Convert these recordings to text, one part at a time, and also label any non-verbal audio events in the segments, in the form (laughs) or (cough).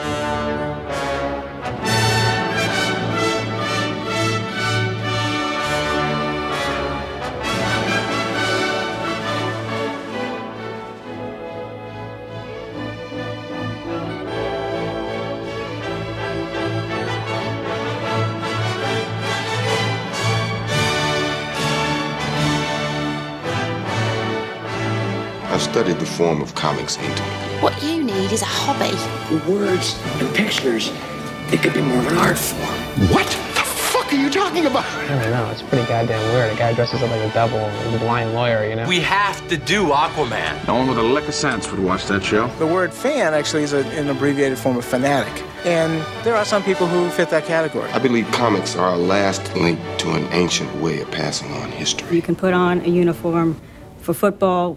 I've studied the form of comics intimately. What you need is a hobby. Words and pictures, it could be more of an art form. What the fuck are you talking about? I don't know. It's pretty goddamn weird. A guy dresses up like a devil and a blind lawyer, you know? We have to do Aquaman. No one with a lick of sense would watch that show. The word fan actually is a, an abbreviated form of fanatic. And there are some people who fit that category. I believe comics are a last link to an ancient way of passing on history. You can put on a uniform for football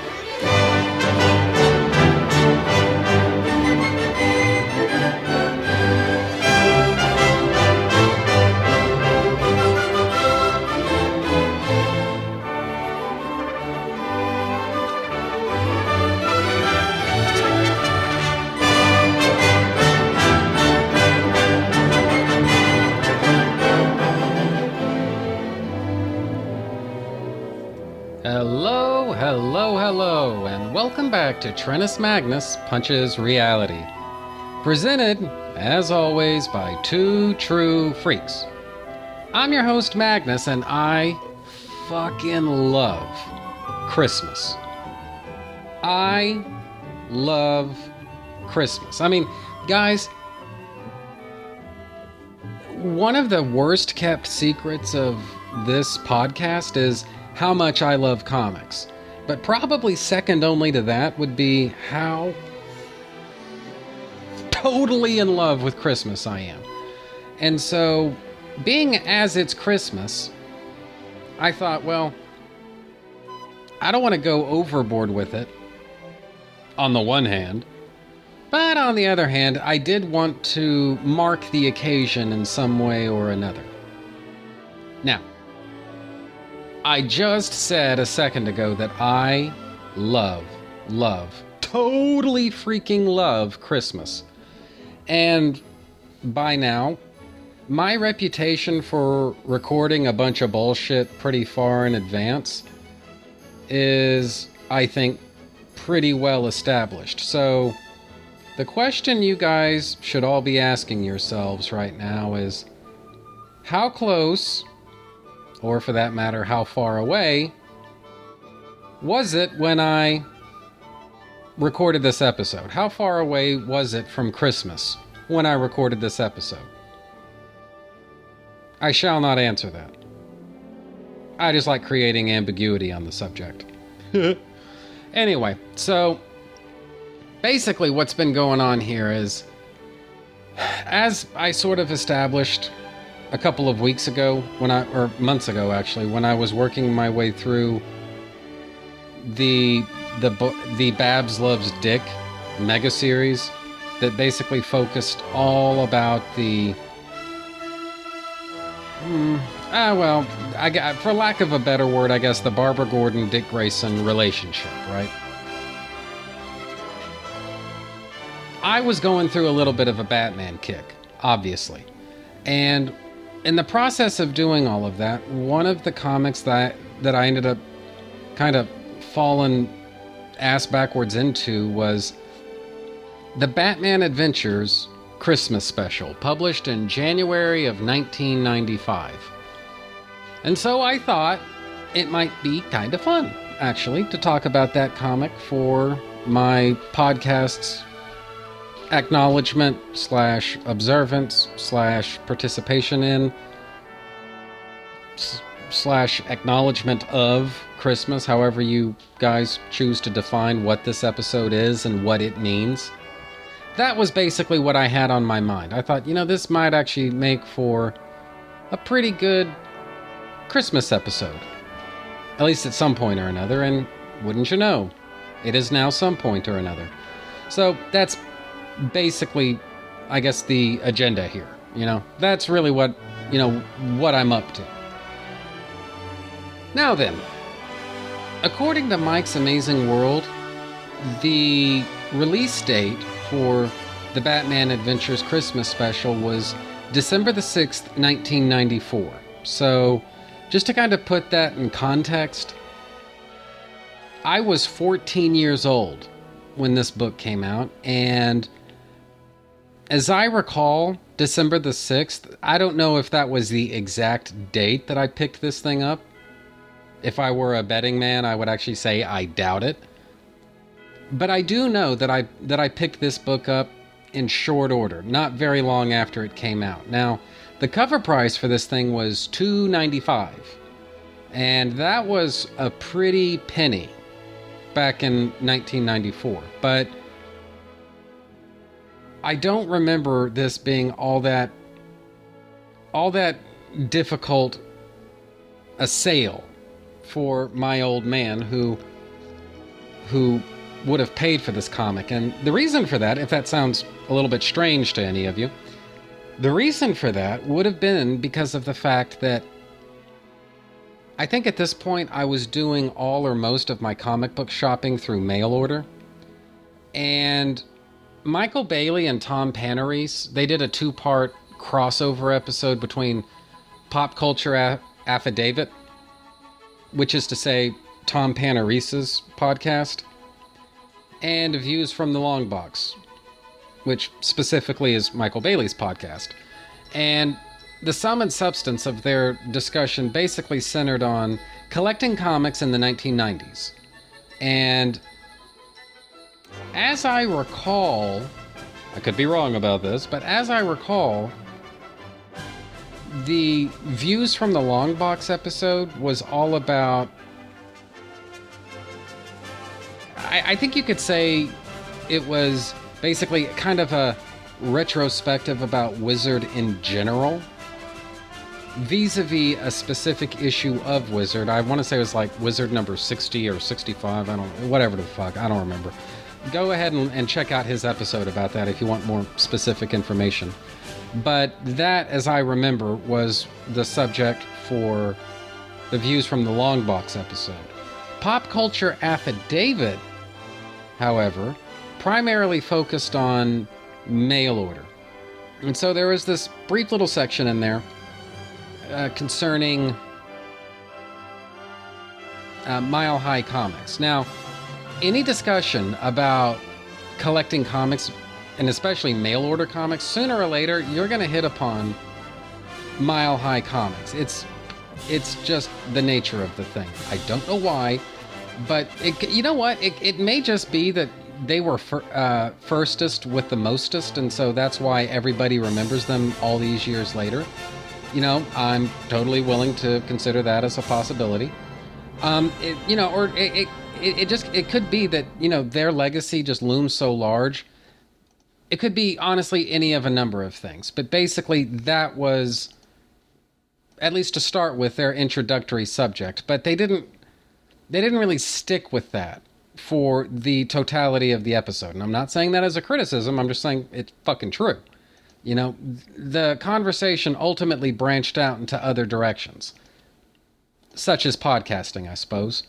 Hello, hello, hello, and welcome back to Trennis Magnus Punches Reality. Presented, as always, by two true freaks. I'm your host, Magnus, and I fucking love Christmas. I love Christmas. I mean, guys, one of the worst kept secrets of this podcast is how much I love comics. But probably second only to that would be how totally in love with Christmas I am. And so, being as it's Christmas, I thought, well, I don't want to go overboard with it, on the one hand. But on the other hand, I did want to mark the occasion in some way or another. Now, I just said a second ago that I love, love, totally freaking love Christmas. And by now, my reputation for recording a bunch of bullshit pretty far in advance is, I think, pretty well established. So, the question you guys should all be asking yourselves right now is how close or for that matter, how far away was it when I recorded this episode? How far away was it from Christmas when I recorded this episode? I shall not answer that. I just like creating ambiguity on the subject. (laughs) anyway, so basically, what's been going on here is (sighs) as I sort of established a couple of weeks ago when I or months ago actually when I was working my way through the the the Babs Loves Dick mega series that basically focused all about the hmm, ah well I for lack of a better word I guess the Barbara Gordon Dick Grayson relationship right? I was going through a little bit of a Batman kick obviously. And in the process of doing all of that, one of the comics that that I ended up kind of falling ass backwards into was the Batman Adventures Christmas special, published in January of 1995. And so I thought it might be kind of fun, actually, to talk about that comic for my podcast's acknowledgement slash observance slash participation in slash acknowledgement of Christmas, however you guys choose to define what this episode is and what it means. That was basically what I had on my mind. I thought, you know, this might actually make for a pretty good Christmas episode. At least at some point or another, and wouldn't you know, it is now some point or another. So that's basically, I guess, the agenda here. You know, that's really what, you know, what I'm up to. Now then, according to Mike's Amazing World, the release date for the Batman Adventures Christmas special was December the 6th, 1994. So, just to kind of put that in context, I was 14 years old when this book came out, and as I recall, December the 6th, I don't know if that was the exact date that I picked this thing up. If I were a betting man, I would actually say I doubt it. But I do know that I that I picked this book up in short order, not very long after it came out. Now, the cover price for this thing was 2.95, and that was a pretty penny back in 1994. But I don't remember this being all that all that difficult a sale for my old man who who would have paid for this comic. And the reason for that, if that sounds a little bit strange to any of you, the reason for that would have been because of the fact that I think at this point I was doing all or most of my comic book shopping through mail order. And Michael Bailey and Tom Panarese, they did a two part crossover episode between Pop Culture a- Affidavit, which is to say, Tom Panarese's podcast, and Views from the Long Box, which specifically is Michael Bailey's podcast. And the sum and substance of their discussion basically centered on collecting comics in the 1990s. And as I recall, I could be wrong about this, but as I recall, the Views from the Long Box episode was all about. I, I think you could say it was basically kind of a retrospective about Wizard in general vis-a-vis a specific issue of Wizard. I want to say it was like Wizard number 60 or 65. I don't whatever the fuck. I don't remember. Go ahead and, and check out his episode about that if you want more specific information. But that, as I remember, was the subject for the views from the Long Box episode. Pop Culture Affidavit, however, primarily focused on mail order. And so there was this brief little section in there uh, concerning uh, Mile High Comics. Now, any discussion about collecting comics, and especially mail order comics, sooner or later you're going to hit upon Mile High Comics. It's it's just the nature of the thing. I don't know why, but it, you know what? It, it may just be that they were fir- uh, firstest with the mostest, and so that's why everybody remembers them all these years later you know, I'm totally willing to consider that as a possibility. Um, it, you know, or it, it, it just it could be that you know their legacy just looms so large. It could be honestly any of a number of things, but basically that was at least to start with their introductory subject. But they didn't they didn't really stick with that for the totality of the episode. And I'm not saying that as a criticism. I'm just saying it's fucking true. You know, the conversation ultimately branched out into other directions, such as podcasting, I suppose.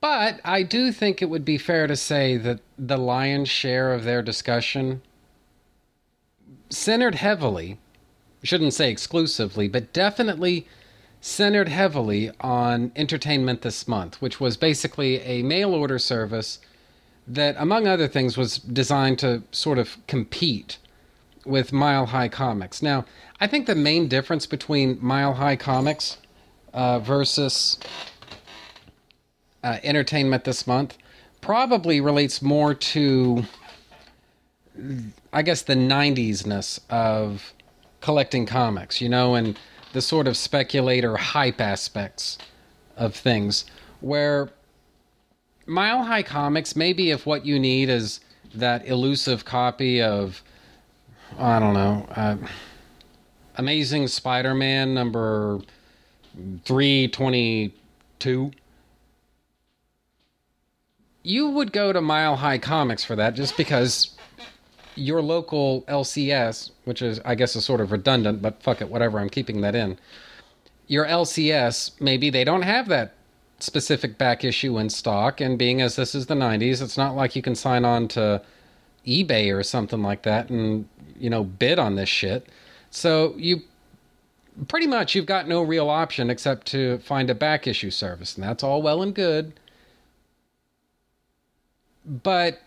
But I do think it would be fair to say that the lion's share of their discussion centered heavily, shouldn't say exclusively, but definitely centered heavily on Entertainment This Month, which was basically a mail order service that, among other things, was designed to sort of compete with Mile High Comics. Now, I think the main difference between Mile High Comics uh, versus uh, Entertainment This Month probably relates more to, I guess, the 90s-ness of collecting comics, you know, and the sort of speculator hype aspects of things, where Mile High Comics, maybe if what you need is that elusive copy of I don't know. Uh, Amazing Spider-Man number 322 you would go to Mile High Comics for that just because your local LCS, which is I guess is sort of redundant, but fuck it, whatever, I'm keeping that in. Your LCS, maybe they don't have that specific back issue in stock, and being as this is the 90s, it's not like you can sign on to eBay or something like that and you know bid on this shit. So you pretty much you've got no real option except to find a back issue service, and that's all well and good. But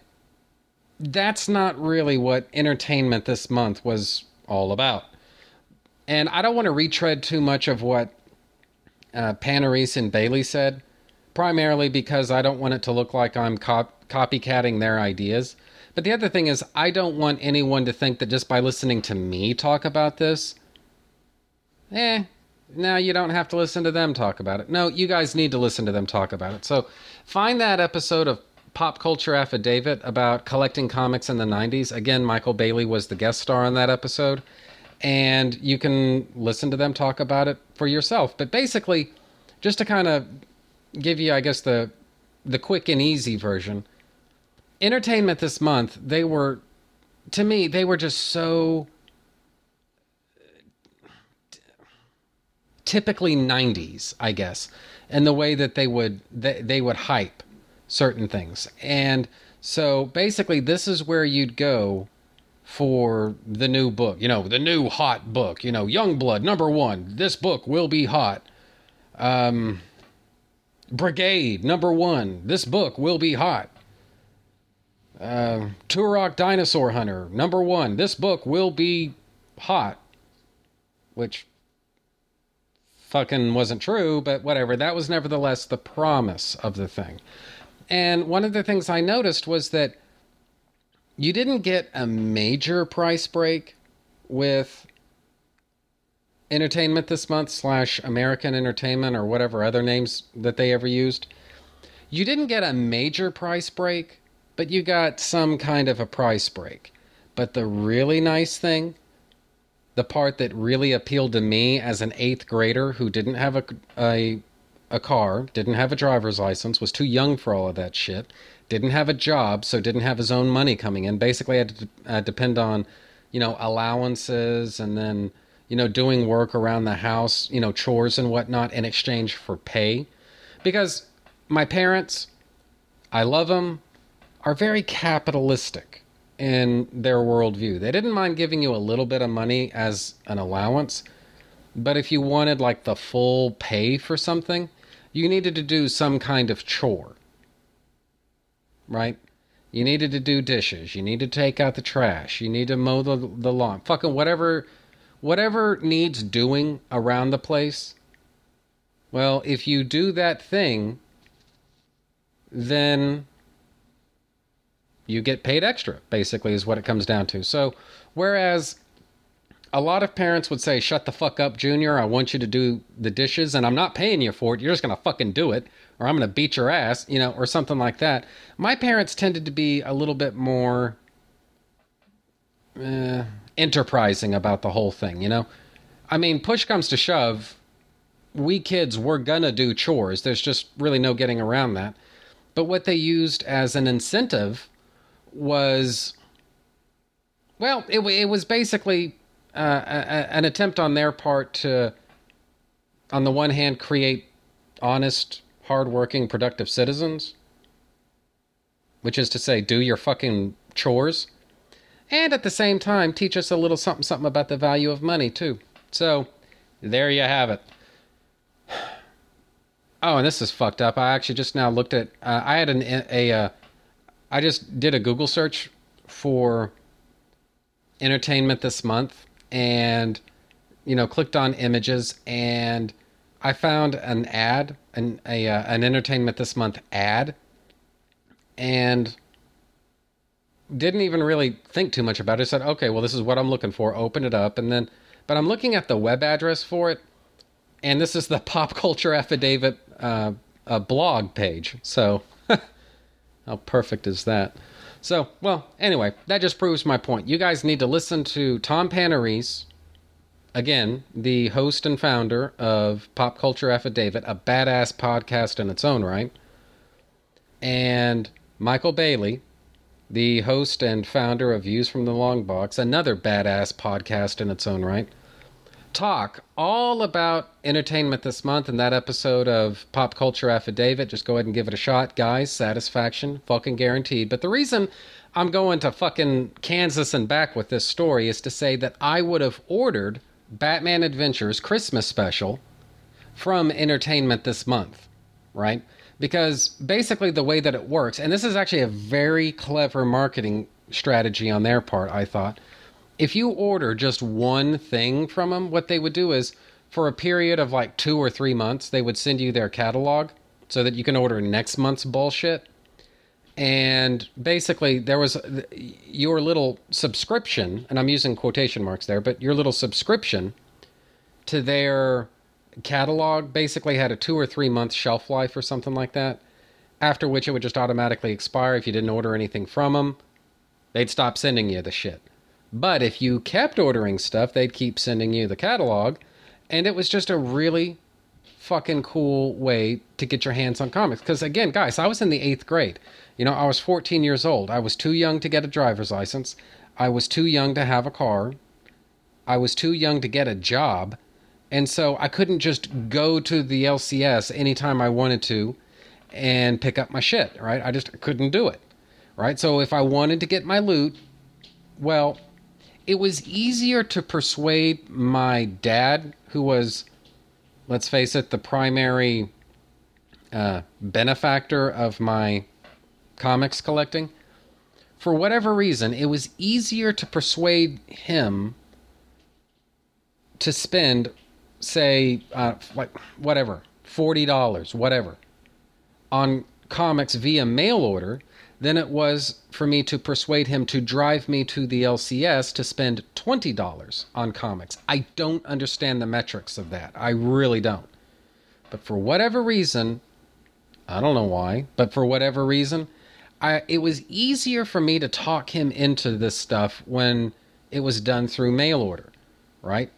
that's not really what entertainment this month was all about. And I don't want to retread too much of what uh, Panarese and Bailey said, primarily because I don't want it to look like I'm cop- copycatting their ideas. But the other thing is, I don't want anyone to think that just by listening to me talk about this, eh, now you don't have to listen to them talk about it. No, you guys need to listen to them talk about it. So find that episode of Pop Culture Affidavit about collecting comics in the 90s. Again, Michael Bailey was the guest star on that episode. And you can listen to them talk about it for yourself. But basically, just to kind of give you, I guess, the the quick and easy version, entertainment this month, they were, to me, they were just so typically 90s, I guess, and the way that they would they, they would hype certain things. And so basically this is where you'd go for the new book, you know, the new hot book, you know, Youngblood number 1. This book will be hot. Um Brigade number 1. This book will be hot. Uh, Turok Dinosaur Hunter number 1. This book will be hot. Which fucking wasn't true, but whatever. That was nevertheless the promise of the thing. And one of the things I noticed was that you didn't get a major price break with entertainment this month slash American Entertainment or whatever other names that they ever used. You didn't get a major price break, but you got some kind of a price break. But the really nice thing the part that really appealed to me as an eighth grader who didn't have a, a, a car, didn't have a driver's license, was too young for all of that shit, didn't have a job, so didn't have his own money coming in. Basically, had to uh, depend on, you know, allowances and then, you know, doing work around the house, you know, chores and whatnot in exchange for pay. Because my parents, I love them, are very capitalistic in their worldview. They didn't mind giving you a little bit of money as an allowance, but if you wanted like the full pay for something, you needed to do some kind of chore. Right? You needed to do dishes, you need to take out the trash, you need to mow the, the lawn. Fucking whatever whatever needs doing around the place. Well, if you do that thing, then you get paid extra, basically, is what it comes down to. So, whereas a lot of parents would say, Shut the fuck up, Junior. I want you to do the dishes, and I'm not paying you for it. You're just to fucking do it, or I'm to beat your ass, you know, or something like that. My parents tended to be a little bit more uh, enterprising about the whole thing, you know? I mean, push comes to shove, we kids were to do chores. There's just really no getting around that. But what they used as an incentive was well, it, it was basically uh, an attempt on their part to, on the one hand, create honest, hardworking, productive citizens, which is to say, do your fucking chores, and at the same time, teach us a little something, something about the value of money, too. So, there you have it. (sighs) Oh, and this is fucked up. I actually just now looked at. Uh, I had an a uh, I just did a Google search for entertainment this month and you know clicked on images and I found an ad an a uh, an entertainment this month ad and didn't even really think too much about it. I said, "Okay, well this is what I'm looking for." Open it up and then but I'm looking at the web address for it and this is the (laughs) pop culture affidavit uh, blog page. So (laughs) how perfect is that? So, well, anyway, that just proves my point. You guys need to listen to Tom Panarese again, the host and founder of Pop Culture Affidavit, a badass podcast in its own right, and Michael Bailey, the host and founder of Views from the Long Box, another badass podcast in its own right, talk all about entertainment this month in that episode of Pop Culture Affidavit. Just go ahead and give it a shot, guys. Satisfaction, fucking guaranteed. But the reason I'm going to fucking Kansas and back with this story is to say that I would have ordered Batman Adventures Christmas special from Entertainment this month, right? Because basically the way that it works, and this is actually a very clever marketing strategy on their part, I thought. If you order just one thing from them, what they would do is for a period of like two or three months, they would send you their catalog so that you can order next month's bullshit. And basically, there was your little subscription, and I'm using quotation marks there, but your little subscription to their catalog basically had a two or three month shelf life or something like that. After which it would just automatically expire if you didn't order anything from them. They'd stop sending you the shit. But if you kept ordering stuff, they'd keep sending you the catalog. And it was just a really fucking cool way to get your hands on comics. Because again, guys, I was in the eighth grade. You know, I was 14 years old. I was too young to get a driver's license. I was too young to have a car. I was too young to get a job. And so I couldn't just go to the LCS anytime I wanted to and pick up my shit, right? I just couldn't do it, right? So if I wanted to get my loot, well, it was easier to persuade my dad, who was, let's face it, the primary uh, benefactor of my comics collecting. For whatever reason, it was easier to persuade him to spend, say, uh, like whatever, forty dollars, whatever, on comics via mail order than it was for me to persuade him to drive me to the LCS to spend $20 on comics. I don't understand the metrics of that. I really don't. But for whatever reason, I don't know why, but for whatever reason, I, it was easier for me to talk him into this stuff when it was done through mail order, right?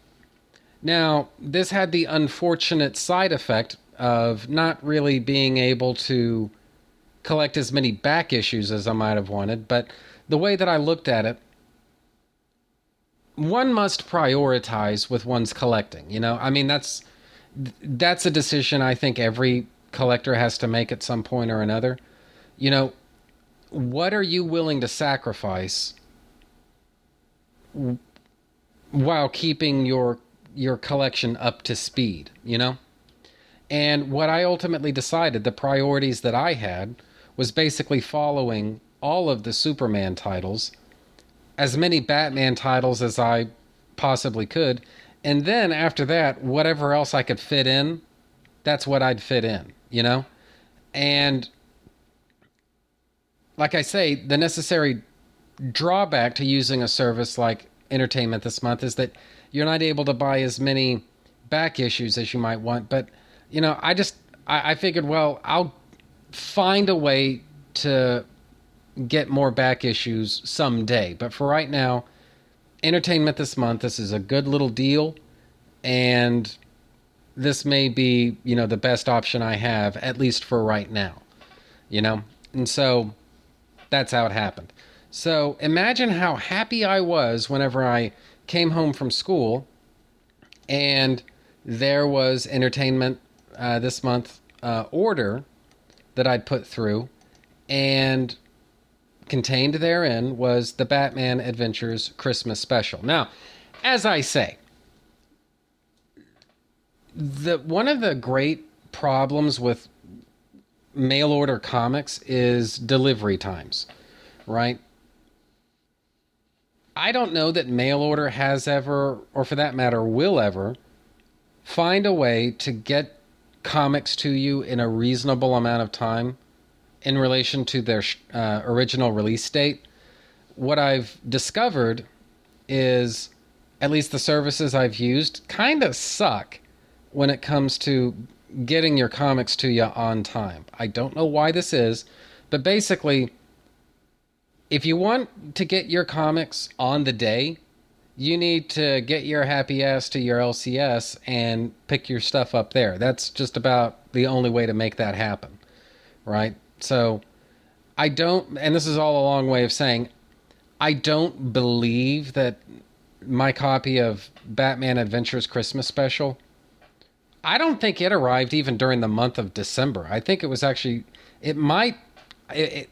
Now, this had the unfortunate side effect of not really being able to collect as many back issues as I might have wanted, but the way that I looked at it, one must prioritize with one's collecting. You know, I mean that's that's a decision I think every collector has to make at some point or another. You know, what are you willing to sacrifice while keeping your your collection up to speed, you know? And what I ultimately decided, the priorities that I had, was basically following all of the Superman titles, as many Batman titles as I possibly could, and then after that, whatever else I could fit in, that's what I'd fit in, you know? And like I say, the necessary drawback to using a service like Entertainment this month is that you're not able to buy as many back issues as you might want. But, you know, I just, I, I figured, well, I'll find a way to get more back issues someday. But for right now, entertainment this month, this is a good little deal. And this may be, you know, the best option I have, at least for right now. You know? And so that's how it happened. So imagine how happy I was whenever I came home from school and there was entertainment uh, this month uh, order that I'd put through, and contained therein was the Batman Adventures Christmas special. Now, as I say, the one of the great problems with mail order comics is delivery times, right? I don't know that mail order has ever, or for that matter, will ever, find a way to get comics to you in a reasonable amount of time in relation to their uh, original release date. What I've discovered is, at least the services I've used, kind of suck when it comes to getting your comics to you on time. I don't know why this is, but basically, if you want to get your comics on the day, you need to get your happy ass to your LCS and pick your stuff up there. That's just about the only way to make that happen, right? So I don't, and this is all a long way of saying, I don't believe that my copy of Batman Adventures Christmas Special. I don't think it arrived even during the month of December. I think it was actually, it might, it, it,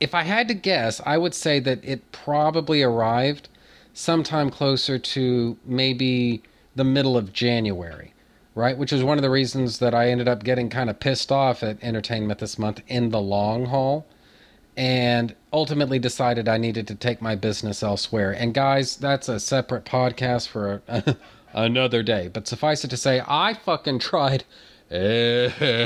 if I had to guess, I would say that it probably arrived sometime closer to maybe the middle of January, right? Which is one of the reasons that I ended up getting kind of pissed off at entertainment this month in the long haul and ultimately decided I needed to take my business elsewhere. And guys, that's a separate podcast for (laughs) another day. But suffice it to say, I fucking tried everything.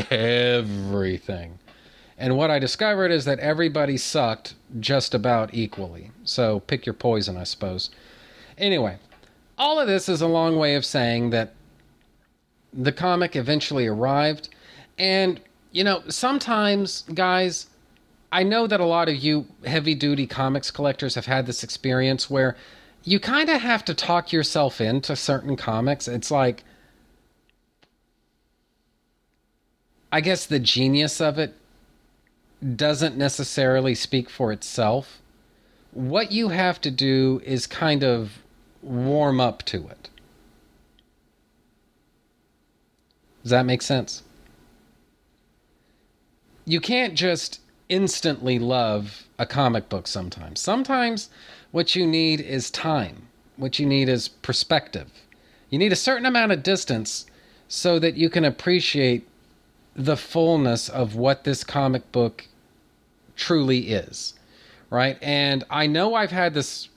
And what I discovered is that everybody sucked just about equally. So pick your poison, I suppose. Anyway, all of this is a long way of saying that the comic eventually arrived. And, you know, sometimes, guys, I know that a lot of you heavy duty comics collectors have had this experience where you kind of have to talk yourself into certain comics. It's like, I guess the genius of it doesn't necessarily speak for itself. What you have to do is kind of warm up to it. Does that make sense? You can't just instantly love a comic book sometimes. Sometimes what you need is time, what you need is perspective. You need a certain amount of distance so that you can appreciate the fullness of what this comic book truly is. Right? And I know I've had this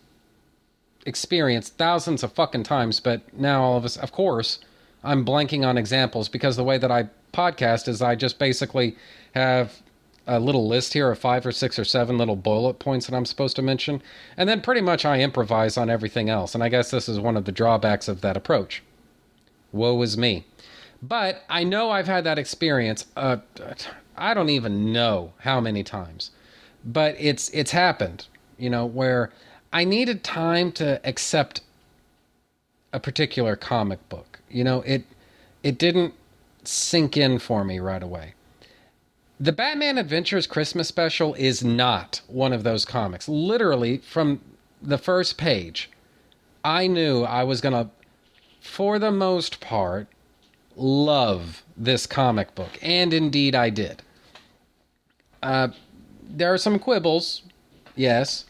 experience thousands of fucking times, but now all of us, of course, I'm blanking on examples because the way that I podcast is I just basically have a little list here of five or six or seven little bullet points that I'm supposed to mention, and then pretty much I improvise on everything else. And I guess this is one of the drawbacks of that approach. Woe is me. But I know I've had that experience. Uh, I don't even know how many times, but it's it's happened. You know where I needed time to accept a particular comic book. You know it it didn't sink in for me right away. The Batman Adventures Christmas special is not one of those comics. Literally, from the first page, I knew I was going to, for the most part, love this comic book. And indeed, I did. Uh, there are some quibbles, yes.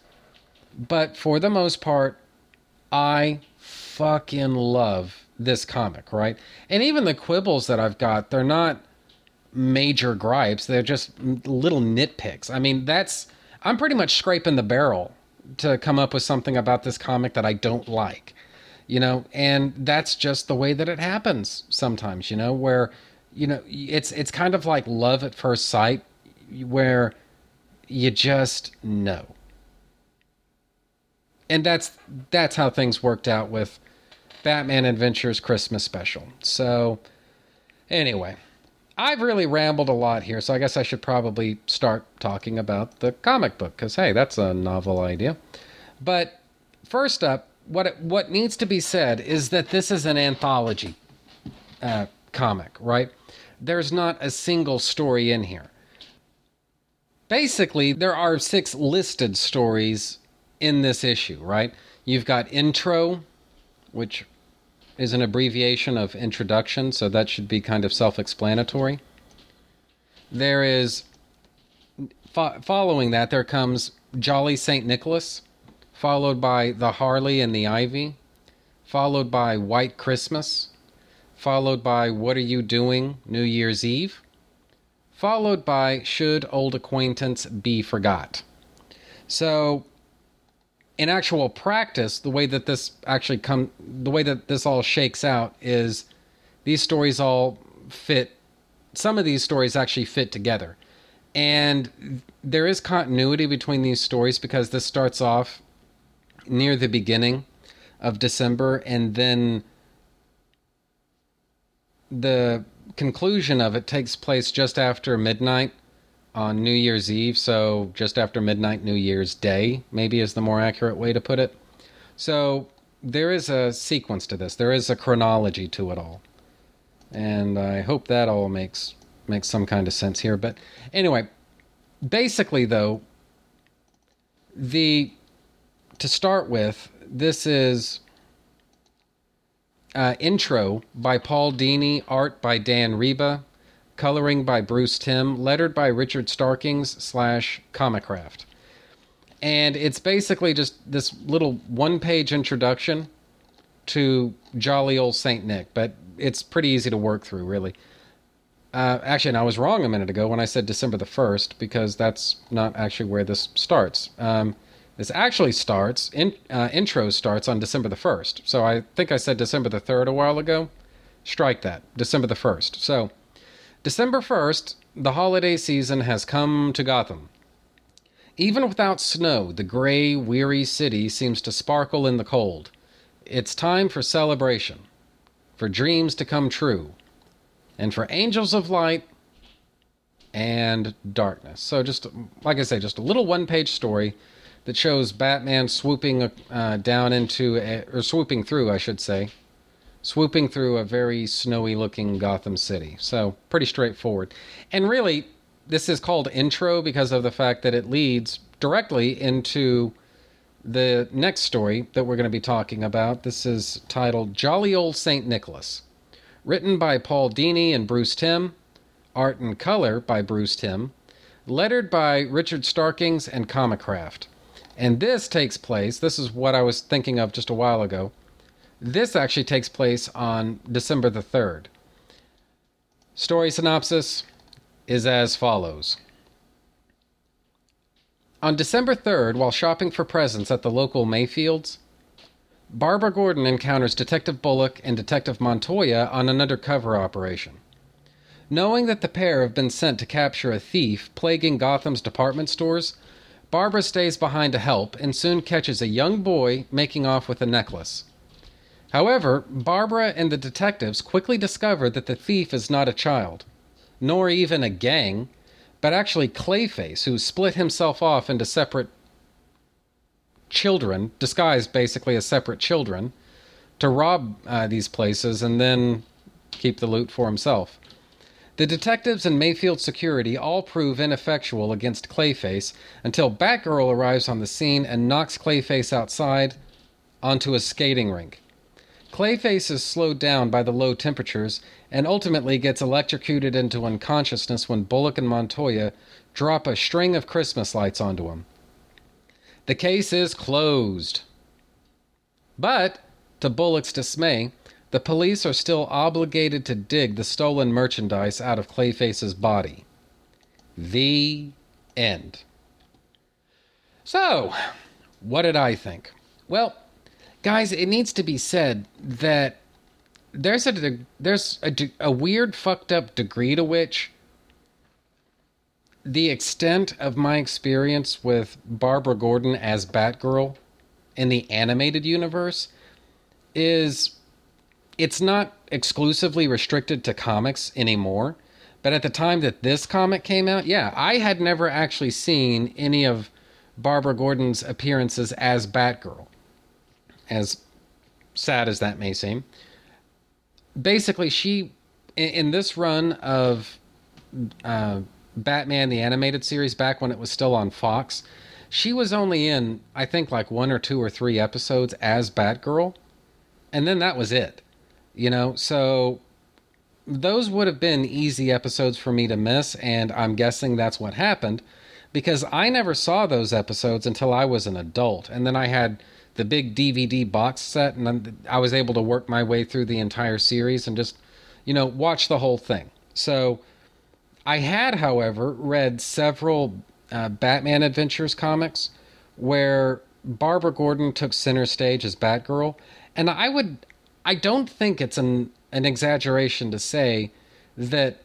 But for the most part, I fucking love this comic, right? And even the quibbles that I've got, they're not major gripes. They're just little nitpicks. I mean, that's I'm pretty much scraping the barrel to come up with something about this comic that I don't like. You know, and that's just the way that it happens sometimes, you know, where you know, it's it's kind of like love at first sight where you just know. And that's that's how things worked out with Batman Adventures Christmas special. So anyway, I've really rambled a lot here, so I guess I should probably start talking about the comic book because hey, that's a novel idea. But first up, what it, what needs to be said is that this is an anthology uh, comic, right? There's not a single story in here. Basically, there are six listed stories in this issue, right? You've got intro, which is an abbreviation of introduction, so that should be kind of self explanatory. There is, fo- following that, there comes Jolly St. Nicholas, followed by The Harley and the Ivy, followed by White Christmas, followed by What Are You Doing New Year's Eve, followed by Should Old Acquaintance Be Forgot. So in actual practice, the way that this actually come, the way that this all shakes out is these stories all fit. Some of these stories actually fit together, and there is continuity between these stories because this starts off near the beginning of December, and then the conclusion of it takes place just after midnight on New Year's Eve, so just after midnight New Year's Day, maybe is the more accurate way to put it. So there is a sequence to this. There is a chronology to it all, and I hope that all makes makes some kind of sense here. But anyway, basically though, the to start with, this is uh, intro by Paul Dini, art by Dan Riba, coloring by Bruce Timm, lettered by Richard Starkings slash Comicraft. And it's basically just this little one page introduction to jolly old Saint Nick, but it's pretty easy to work through, really. Uh, actually, and I was wrong a minute ago when I said December the 1st, because that's not actually where this starts. Um, this actually starts, in, uh, intro starts on December the 1st. So I think I said December the 3rd a while ago. Strike that, December the 1st. So, December 1st, the holiday season has come to Gotham. Even without snow, the gray, weary city seems to sparkle in the cold. It's time for celebration, for dreams to come true, and for angels of light and darkness. So, just like I say, just a little one page story that shows Batman swooping uh, down into, a, or swooping through, I should say, swooping through a very snowy looking Gotham City. So, pretty straightforward. And really, this is called intro because of the fact that it leads directly into the next story that we're going to be talking about. This is titled Jolly Old St. Nicholas. Written by Paul Dini and Bruce Timm. Art and color by Bruce Timm. Lettered by Richard Starkings and Comicraft. And this takes place, this is what I was thinking of just a while ago. This actually takes place on December the 3rd. Story synopsis is as follows. On December 3rd, while shopping for presents at the local Mayfields, Barbara Gordon encounters Detective Bullock and Detective Montoya on an undercover operation. Knowing that the pair have been sent to capture a thief plaguing Gotham's department stores, Barbara stays behind to help and soon catches a young boy making off with a necklace. However, Barbara and the detectives quickly discover that the thief is not a child, nor even a gang, but actually Clayface, who split himself off into separate children, disguised basically as separate children, to rob uh, these places and then keep the loot for himself. The detectives and Mayfield security all prove ineffectual against Clayface until Batgirl arrives on the scene and knocks Clayface outside onto a skating rink. Clayface is slowed down by the low temperatures and ultimately gets electrocuted into unconsciousness when Bullock and Montoya drop a string of Christmas lights onto him. The case is closed. But, to Bullock's dismay, the police are still obligated to dig the stolen merchandise out of Clayface's body. The end. So, what did I think? Well, guys, it needs to be said that there's a there's a, a weird fucked up degree to which the extent of my experience with Barbara Gordon as Batgirl in the animated universe is it's not exclusively restricted to comics anymore. But at the time that this comic came out, yeah, I had never actually seen any of Barbara Gordon's appearances as Batgirl. As sad as that may seem. Basically, she, in, this run of uh, Batman the Animated Series, back when it was still on Fox, she was only in, I think, like one or two or three episodes as Batgirl. And then that was it. You know, so those would have been easy episodes for me to miss, and I'm guessing that's what happened because I never saw those episodes until I was an adult. And then I had the big DVD box set, and I was able to work my way through the entire series and just, you know, watch the whole thing. So I had, however, read several uh, Batman Adventures comics where Barbara Gordon took center stage as Batgirl, and I would I don't think it's an an exaggeration to say that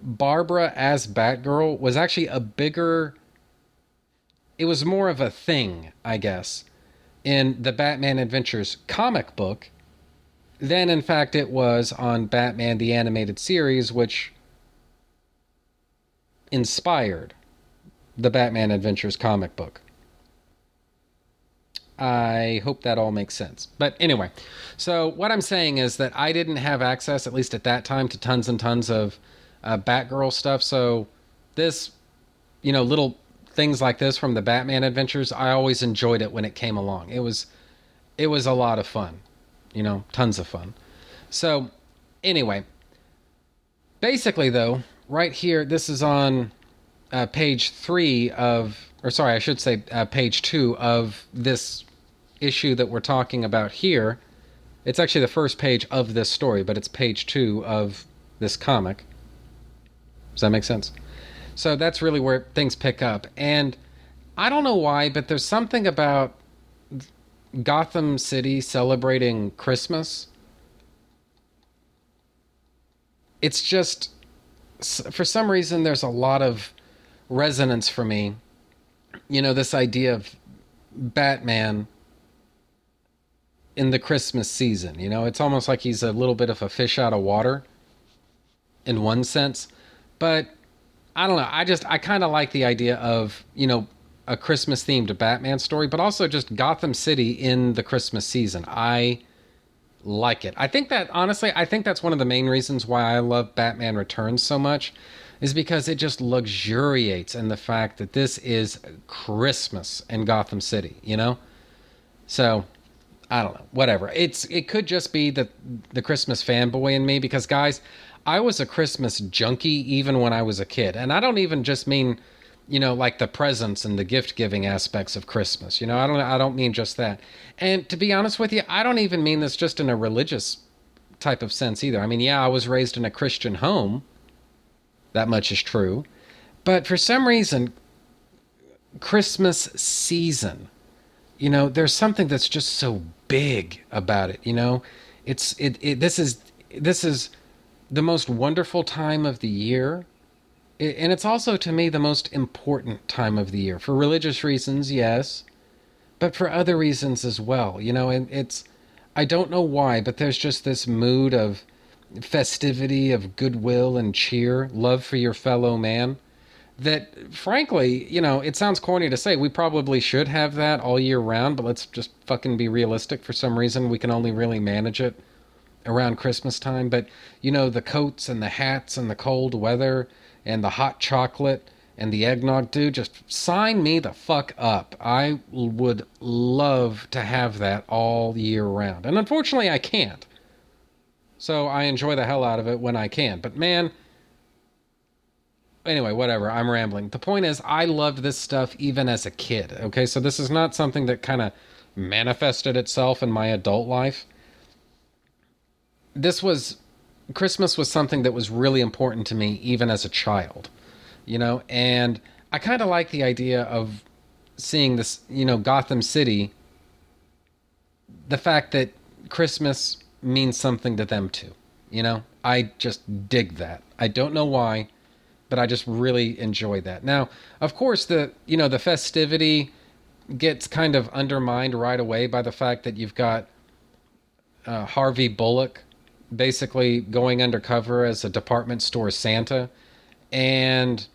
Barbara as Batgirl was actually a bigger it was more of a thing, I guess, in the Batman Adventures comic book than in fact it was on Batman the Animated Series, which inspired the Batman Adventures comic book. I hope that all makes sense. But anyway, so what I'm saying is that I didn't have access, at least at that time, to tons and tons of uh, Batgirl stuff. So this, you know, little things like this from the Batman adventures, I always enjoyed it when it came along. It was, it was a lot of fun, you know, tons of fun. So anyway, basically though, right here, this is on uh, page three of, or sorry, I should say uh, page two of this issue that we're talking about here. It's actually the first page of this story, but it's page two of this comic. Does that make sense? So that's really where things pick up. And I don't know why, but there's something about Gotham City celebrating Christmas. It's just, for some reason, there's a lot of resonance for me. You know, this idea of Batman in the Christmas season. You know, it's almost like he's a little bit of a fish out of water in one sense. But I don't know. I just, I kind of like the idea of, you know, a Christmas themed Batman story, but also just Gotham City in the Christmas season. I like it. I think that, honestly, I think that's one of the main reasons why I love Batman Returns so much is because it just luxuriates in the fact that this is Christmas in Gotham City, you know? So I don't know, whatever. It's it could just be the the Christmas fanboy in me because guys, I was a Christmas junkie even when I was a kid. And I don't even just mean, you know, like the presents and the gift giving aspects of Christmas. You know, I don't I don't mean just that. And to be honest with you, I don't even mean this just in a religious type of sense either. I mean, yeah, I was raised in a Christian home. That much is true. But for some reason Christmas season you know there's something that's just so big about it you know? It's it, it this is this is the most wonderful time of the year. And it's also to me the most important time of the year for religious reasons yes but for other reasons as well you know? And it's i don't know why but there's just this mood of festivity of goodwill and cheer love for your fellow man that frankly, you know, it sounds corny to say we probably should have that all year round, but let's just fucking be realistic. For some reason, we can only really manage it around Christmas time. But, you know, the coats and the hats and the cold weather and the hot chocolate and the eggnog, dude, just sign me the fuck up. I would love to have that all year round. And unfortunately, I can't. So I enjoy the hell out of it when I can. But man, anyway, whatever. I'm rambling. The point is, I loved this stuff even as a kid. Okay, so this is not something that kind of manifested itself in my adult life. This was Christmas was something that was really important to me even as a child, you know, and I kind of like the idea of seeing this, you know, Gotham City. The fact that Christmas means something to them too, you know, I just dig that. I don't know why but I just really enjoy that. Now, of course, the you know the festivity gets kind of undermined right away by the fact that you've got uh, Harvey Bullock basically going undercover as a department store Santa, and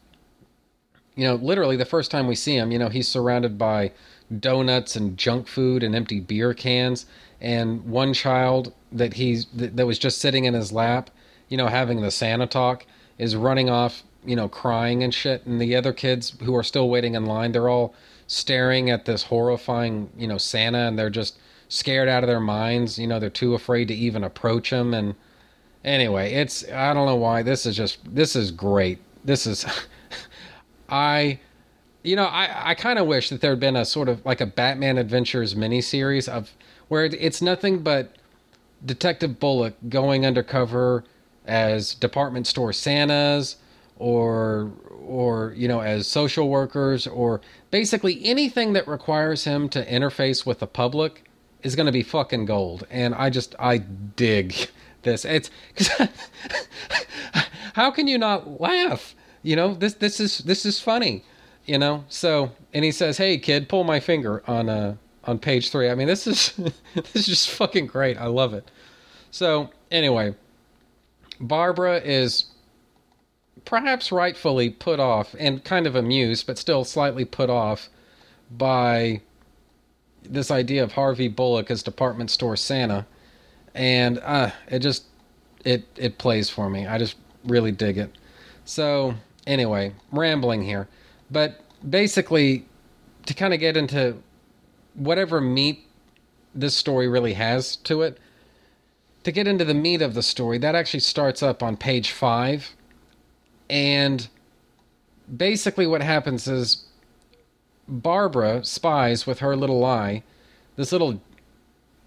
you know, literally the first time we see him, you know, he's surrounded by donuts and junk food and empty beer cans, and one child that he's that, that was just sitting in his lap, you know, having the Santa talk, is running off you know, crying and shit. And the other kids who are still waiting in line, they're all staring at this horrifying, you know, Santa and they're just scared out of their minds. You know, they're too afraid to even approach him. And anyway, it's, I don't know why. This is just, this is great. This is, (laughs) I, you know, I, I kind of wish that there had been a sort of like a Batman Adventures miniseries of where it's nothing but Detective Bullock going undercover as department store Santas or or you know as social workers or basically anything that requires him to interface with the public is going to be fucking gold. And i just i dig (laughs) this. It's (laughs) how can you not laugh? You know this this is this is funny you know? So and he says hey kid pull my finger on uh on page 3 i mean this is (laughs) this is just fucking great. I love it. So anyway barbara is perhaps rightfully put off and kind of amused, but still slightly put off by this idea of Harvey Bullock as department store Santa, and uh, it just it it plays for me. I just really dig it. So anyway, rambling here, but basically to kind of get into whatever meat this story really has to it. To get into the meat of the story, that actually starts up on page five. And basically, what happens is Barbara spies with her little eye this little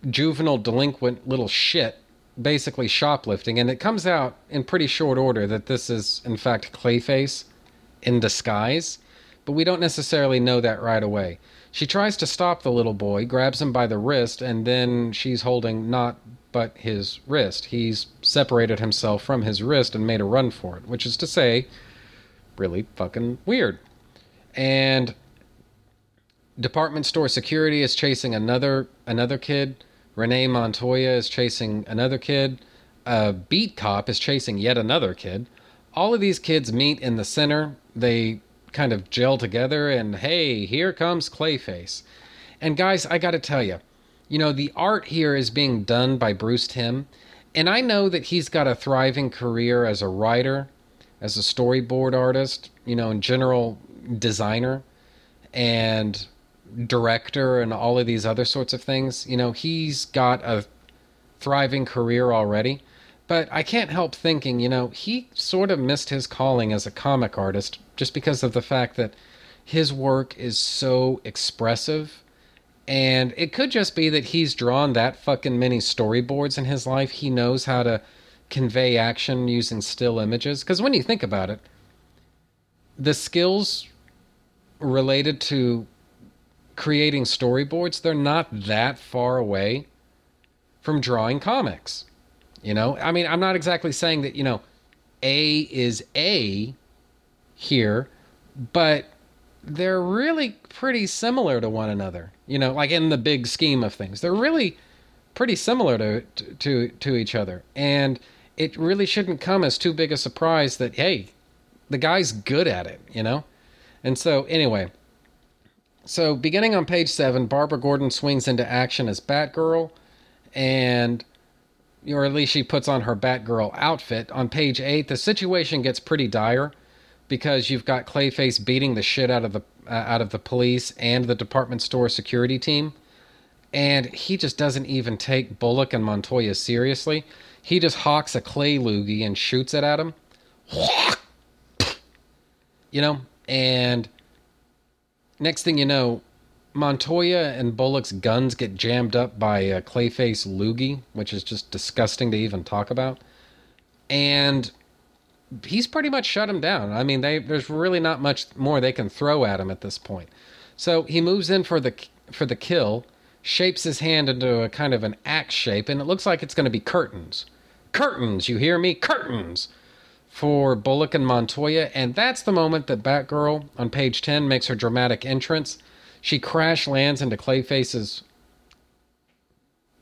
juvenile delinquent little shit basically shoplifting. And it comes out in pretty short order that this is in fact clayface in disguise. But we don't necessarily know that right away. She tries to stop the little boy grabs him by the wrist and then she's holding not but his wrist he's separated himself from his wrist and made a run for it which is to say really fucking weird and department store security is chasing another another kid. Renee Montoya is chasing another kid. A beat cop is chasing yet another kid. All of these kids meet in the center. They kind of gel together, and hey, here comes Clayface. And guys, I got to tell you, you know, the art here is being done by Bruce Timm, and I know that he's got a thriving career as a writer, as a storyboard artist, you know, in general designer, and director and all of these other sorts of things. You know, he's got a thriving career already. But I can't help thinking, you know, he sort of missed his calling as a comic artist just because of the fact that his work is so expressive. And it could just be that he's drawn that fucking many storyboards in his life. He knows how to convey action using still images. Because when you think about it, the skills related to creating storyboards, they're not that far away from drawing comics. You know, I mean, I'm not exactly saying that, you know, A is A here, but they're really pretty similar to one another. You know, like in the big scheme of things. They're really pretty similar to to to each other. And it really shouldn't come as too big a surprise that hey, the guy's good at it, you know? And so anyway, so, beginning on page seven, Barbara Gordon swings into action as Batgirl, and or at least she puts on her Batgirl outfit. On page eight, the situation gets pretty dire because you've got Clayface beating the shit out of the uh, out of the police and the department store security team, and he just doesn't even take Bullock and Montoya seriously. He just hawks a clay loogie and shoots it at him. You know, and next thing you know, Montoya and Bullock's guns get jammed up by a Clayface Loogie, which is just disgusting to even talk about. And he's pretty much shut him down. I mean, they, there's really not much more they can throw at him at this point. So he moves in for the for the kill, shapes his hand into a kind of an axe shape, and it looks like it's going to be curtains. Curtains, you hear me? Curtains for Bullock and Montoya, and that's the moment that Batgirl on page 10 makes her dramatic entrance. She crash lands into Clayface's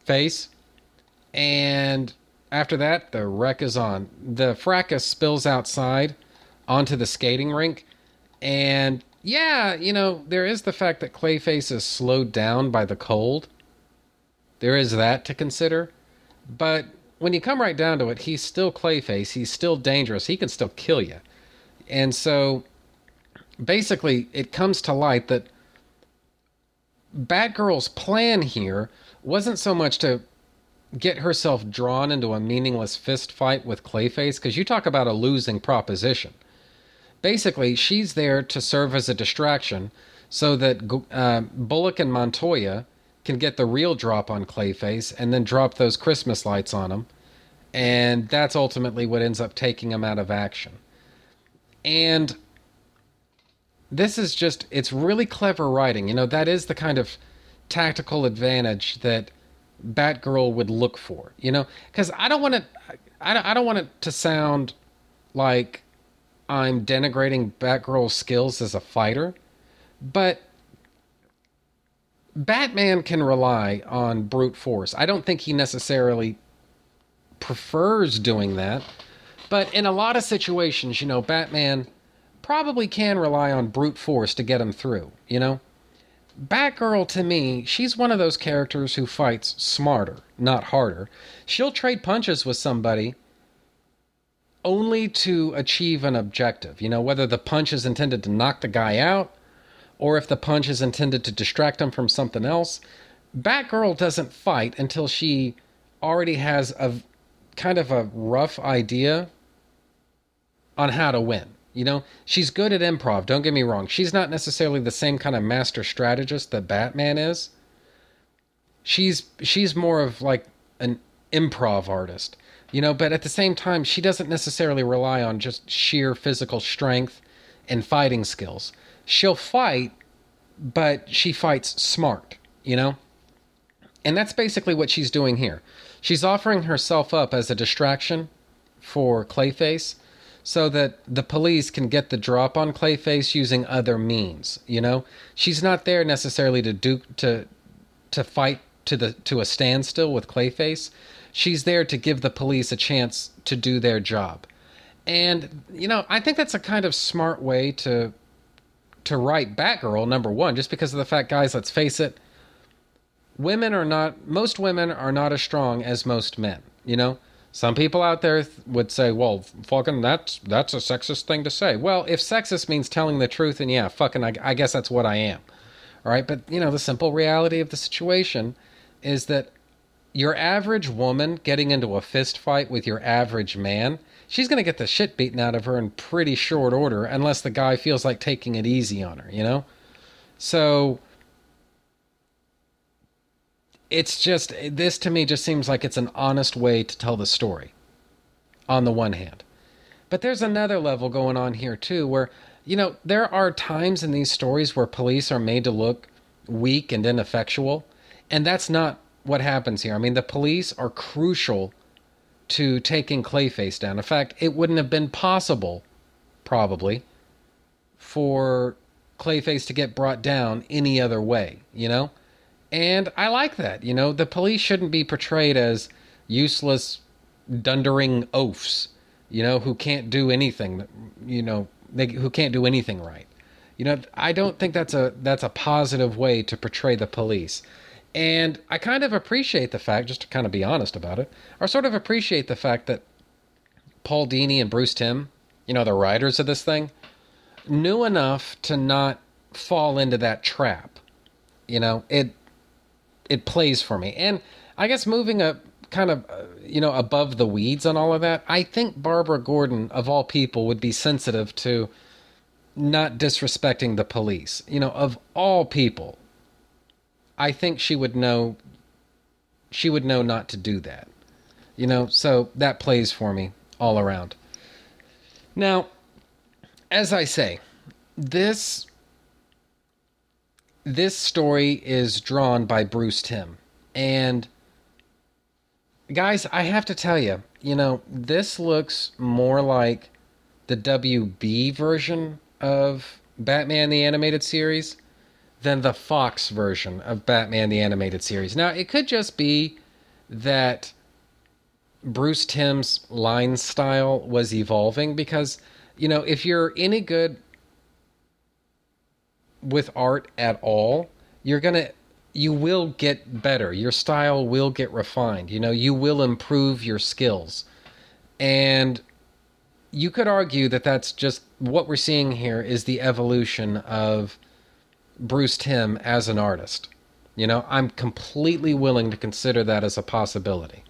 face, and after that, the wreck is on. The fracas spills outside onto the skating rink, and yeah, you know, there is the fact that Clayface is slowed down by the cold. There is that to consider, but when you come right down to it, he's still Clayface. He's still dangerous. He can still kill you. And so basically, it comes to light that Batgirl's plan here wasn't so much to get herself drawn into a meaningless fist fight with Clayface, because you talk about a losing proposition. Basically, she's there to serve as a distraction so that uh, Bullock and Montoya can get the real drop on Clayface and then drop those Christmas lights on him. And that's ultimately what ends up taking him out of action. And this is just, it's really clever writing. You know, that is the kind of tactical advantage that Batgirl would look for, you know? Because I don't want to, I don't want it to sound like I'm denigrating Batgirl's skills as a fighter, but Batman can rely on brute force. I don't think he necessarily prefers doing that, but in a lot of situations, you know, Batman probably can rely on brute force to get him through, you know? Batgirl to me, she's one of those characters who fights smarter, not harder. She'll trade punches with somebody only to achieve an objective. You know, whether the punch is intended to knock the guy out or if the punch is intended to distract him from something else. Batgirl doesn't fight until she already has a kind of a rough idea on how to win. You know, she's good at improv, don't get me wrong. She's not necessarily the same kind of master strategist that Batman is. She's she's more of like an improv artist. You know, but at the same time, she doesn't necessarily rely on just sheer physical strength and fighting skills. She'll fight, but she fights smart, you know? And that's basically what she's doing here. She's offering herself up as a distraction for Clayface so that the police can get the drop on Clayface using other means, you know? She's not there necessarily to do to to fight to the to a standstill with Clayface. She's there to give the police a chance to do their job. And you know, I think that's a kind of smart way to to write Batgirl number 1 just because of the fact guys, let's face it, women are not most women are not as strong as most men, you know? Some people out there would say, "Well, fucking that's that's a sexist thing to say." Well, if sexist means telling the truth, and yeah, fucking, I, I guess that's what I am. All right, but you know, the simple reality of the situation is that your average woman getting into a fist fight with your average man, she's going to get the shit beaten out of her in pretty short order unless the guy feels like taking it easy on her, you know? So it's just this to me just seems like it's an honest way to tell the story on the one hand. But there's another level going on here too where you know there are times in these stories where police are made to look weak and ineffectual and that's not what happens here. I mean the police are crucial to taking clayface down. In fact it wouldn't have been possible probably for clayface to get brought down any other way you know and I like that. You know, the police shouldn't be portrayed as useless, dundering oafs, you know, who can't do anything, you know, they, who can't do anything right. You know, I don't think that's a that's a positive way to portray the police. And I kind of appreciate the fact, just to kind of be honest about it, or sort of appreciate the fact that Paul Dini and Bruce Timm, you know, the writers of this thing, knew enough to not fall into that trap. You know, it it plays for me. And I guess moving up kind of uh, you know above the weeds on all of that, I think Barbara Gordon of all people would be sensitive to not disrespecting the police. You know, of all people, I think she would know she would know not to do that. You know, so that plays for me all around. Now, as I say, this this story is drawn by Bruce Timm. And guys, I have to tell you, you know, this looks more like the WB version of Batman the Animated Series than the Fox version of Batman the Animated Series. Now, it could just be that Bruce Timm's line style was evolving because, you know, if you're any good with art at all, you're going to you will get better. Your style will get refined. You know, you will improve your skills. And you could argue that that's just what we're seeing here is the evolution of Bruce Timm as an artist. You know, I'm completely willing to consider that as a possibility.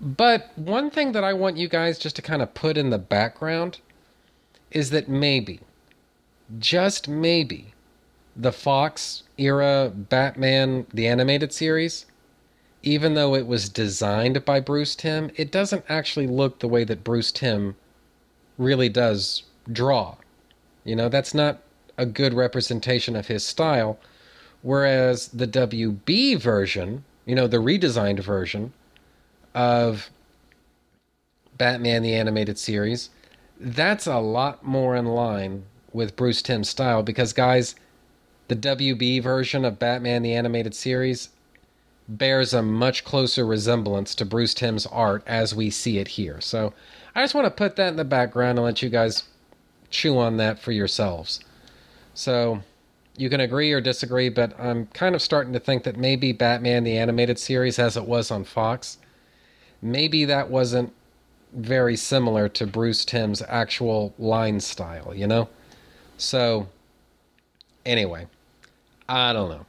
But one thing that I want you guys just to kind of put in the background is that maybe just maybe the Fox era Batman the animated series even though it was designed by Bruce Timm, it doesn't actually look the way that Bruce Timm really does draw. You know, that's not a good representation of his style. Whereas the WB version, you know, the redesigned version of Batman the Animated Series, that's a lot more in line with Bruce Timm's style because, guys, the WB version of Batman the Animated Series bears a much closer resemblance to Bruce Timm's art as we see it here. So I just want to put that in the background and let you guys chew on that for yourselves. So you can agree or disagree, but I'm kind of starting to think that maybe Batman the animated series, as it was on Fox, maybe that wasn't very similar to Bruce Timm's actual line style, you know? So, anyway, I don't know.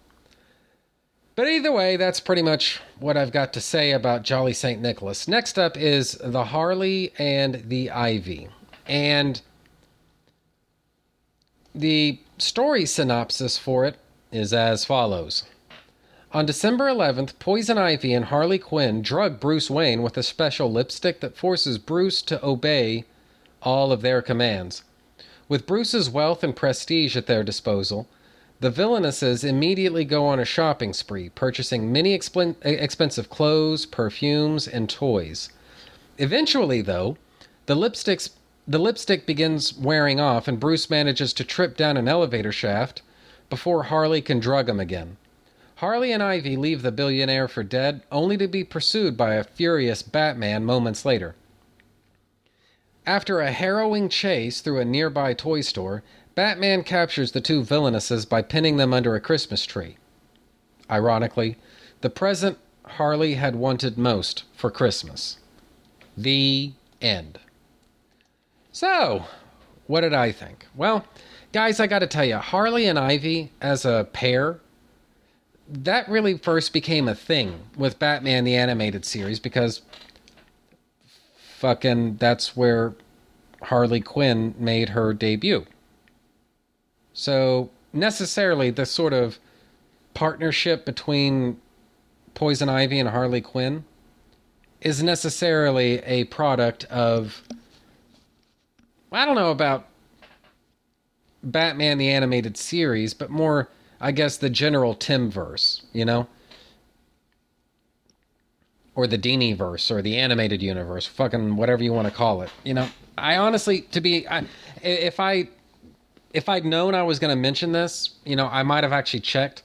But either way, that's pretty much what I've got to say about Jolly St. Nicholas. Next up is the Harley and the Ivy. And the story synopsis for it is as follows. On December 11th, Poison Ivy and Harley Quinn drug Bruce Wayne with a special lipstick that forces Bruce to obey all of their commands. With Bruce's wealth and prestige at their disposal, the villainesses immediately go on a shopping spree, purchasing many expensive clothes, perfumes, and toys. Eventually, though, the lipsticks the lipstick begins wearing off, and Bruce manages to trip down an elevator shaft before Harley can drug him again. Harley and Ivy leave the billionaire for dead, only to be pursued by a furious Batman moments later. After a harrowing chase through a nearby toy store, Batman captures the two villainesses by pinning them under a Christmas tree. Ironically, the present Harley had wanted most for Christmas. The end. So, what did I think? Well, guys, I got to tell you, Harley and Ivy as a pair, that really first became a thing with Batman the Animated Series because fucking that's where Harley Quinn made her debut. So, necessarily, the sort of partnership between Poison Ivy and Harley Quinn is necessarily a product of I don't know about Batman the animated series, but more, I guess, the general Timm verse, you know? Or the Dini verse, or the animated universe, fucking whatever you want to call it. You know, I honestly, to be, I, if I, if I'd known I was going to mention this, you know, I might have actually checked.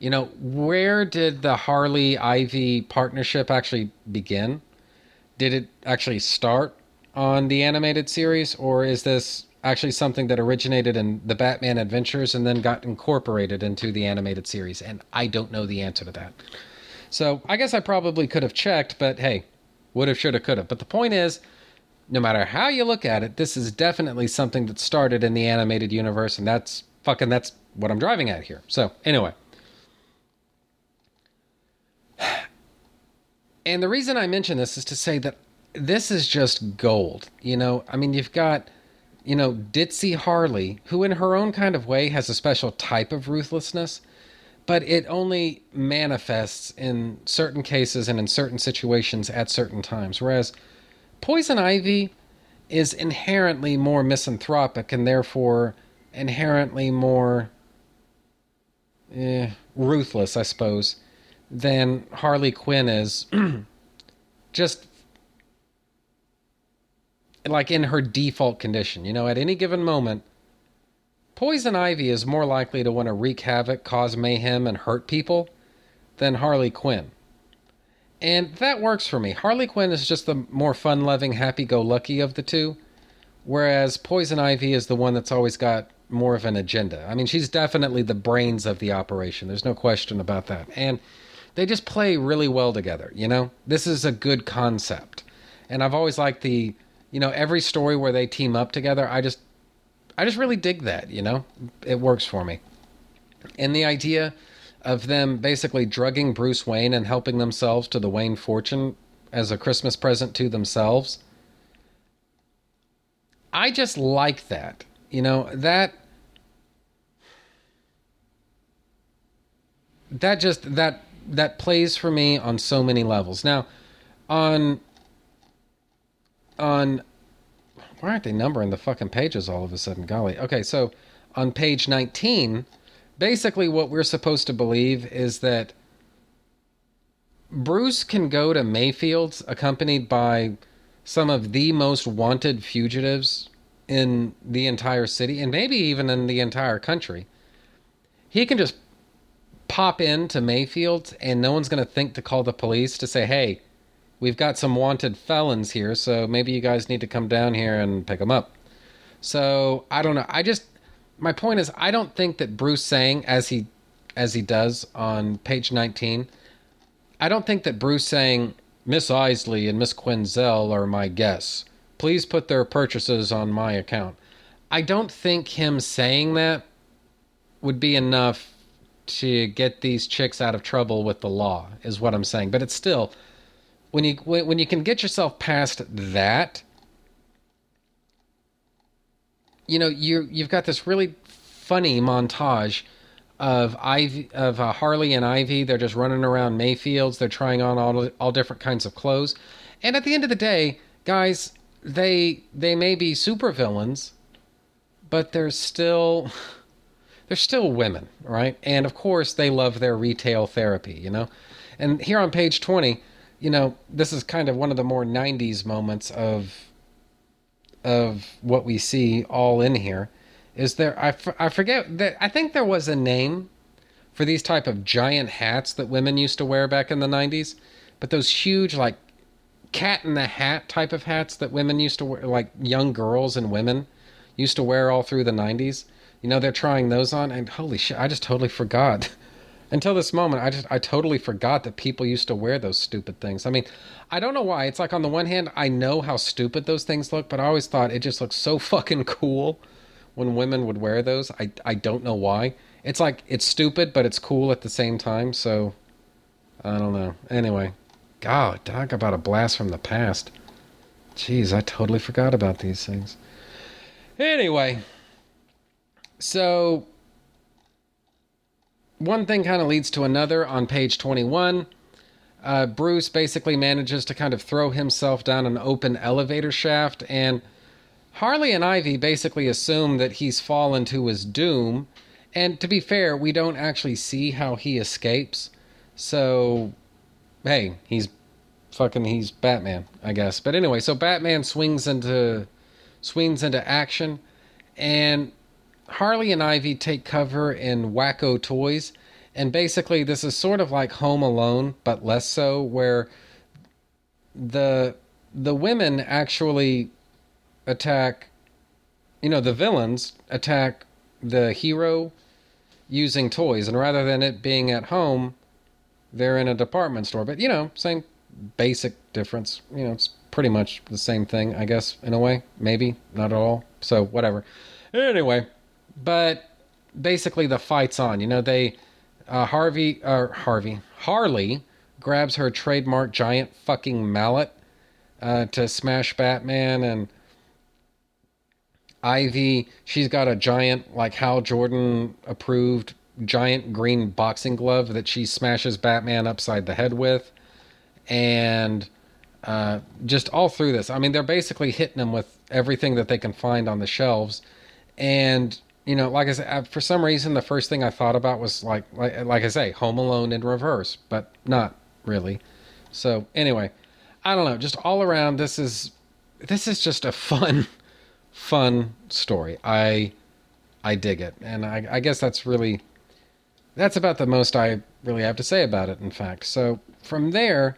You know, where did the Harley Ivy partnership actually begin? Did it actually start on the animated series, or is this actually something that originated in the Batman Adventures and then got incorporated into the animated series? And I don't know the answer to that. So I guess I probably could have checked, but hey, would have, should have, could have. But the point is, no matter how you look at it, this is definitely something that started in the animated universe, and that's fucking that's what I'm driving at here. So anyway. (sighs) And the reason I mention this is to say that this is just gold. You know, I mean, you've got, you know, Ditzy Harley, who in her own kind of way has a special type of ruthlessness, but it only manifests in certain cases and in certain situations at certain times. Whereas Poison Ivy is inherently more misanthropic and therefore inherently more eh, ruthless, I suppose, than Harley Quinn is. (clears throat) just like in her default condition. You know, at any given moment, Poison Ivy is more likely to want to wreak havoc, cause mayhem, and hurt people than Harley Quinn. And that works for me. Harley Quinn is just the more fun loving, happy go lucky of the two, whereas Poison Ivy is the one that's always got more of an agenda. I mean, she's definitely the brains of the operation. There's no question about that. And they just play really well together, you know? This is a good concept. And I've always liked the you know, every story where they team up together, I just I just really dig that, you know? It works for me. And the idea of them basically drugging Bruce Wayne and helping themselves to the Wayne fortune as a Christmas present to themselves. I just like that. You know, that that just that that plays for me on so many levels. Now, on on why aren't they numbering the fucking pages all of a sudden? Golly. Okay, so on page 19, basically what we're supposed to believe is that Bruce can go to Mayfield's accompanied by some of the most wanted fugitives in the entire city and maybe even in the entire country. He can just pop into Mayfield's and no one's going to think to call the police to say, hey, we've got some wanted felons here, so maybe you guys need to come down here and pick them up. So I don't know. I just my point is, I don't think that Bruce saying as he as he does on page 19, I don't think that Bruce saying Miss Isley and Miss Quinzel are my guests. Please put their purchases on my account. I don't think him saying that would be enough to get these chicks out of trouble with the law is what I'm saying. But it's still when you when you can get yourself past that, you know, you you've got this really funny montage of Ivy of uh, Harley and Ivy. They're just running around Mayfields. They're trying on all all different kinds of clothes. And at the end of the day, guys, they they may be supervillains, but they're still they're still women, right? And of course, they love their retail therapy, you know. And here on page 20, you know, this is kind of one of the more 90s moments of of what we see all in here is there I, forget that I think there was a name for these type of giant hats that women used to wear back in the 90s, but those huge like cat in the hat type of hats that women used to wear like young girls and women used to wear all through the 90s. You know, they're trying those on and holy shit, I just totally forgot. Until this moment, I just I totally forgot that people used to wear those stupid things. I mean, I don't know why. It's like on the one hand, I know how stupid those things look, but I always thought it just looks so (laughs) fucking cool when women would wear those. I I don't know why. It's like it's stupid, but it's cool at the same time. So I don't know. Anyway, God, talk about a blast from the past. Jeez, I totally forgot about these things. Anyway, so one thing kind of leads to another on page 21. Uh, Bruce basically manages to kind of throw himself down an open elevator shaft, and Harley and Ivy basically assume that he's fallen to his doom. And to be fair, we don't actually see how he escapes. So, hey, he's fucking he's Batman, I guess. But anyway, so Batman swings into swings into action, and Harley and Ivy take cover in Wacko Toys, and basically this is sort of like Home Alone, but less so, where the the women actually attack you know the villains attack the hero using toys and rather than it being at home they're in a department store. But you know same basic difference you know it's pretty much the same thing i guess in a way. Maybe not at all. So whatever. Anyway but basically the fight's on you know they uh, harvey or uh, harvey harley grabs her trademark giant fucking mallet uh, to smash batman and Ivy, she's got a giant, like Hal Jordan approved giant green boxing glove that she smashes Batman upside the head with. And uh, just all through this, I mean, they're basically hitting him with everything that they can find on the shelves. And, you know, like I said, for some reason, the first thing I thought about was like, like, like I say, Home Alone in reverse, but not really. So, anyway, I don't know. Just all around, this is this is just a fun (laughs) fun story. I I dig it, and I, I guess that's really that's about the most I really have to say about it. In fact, so from there,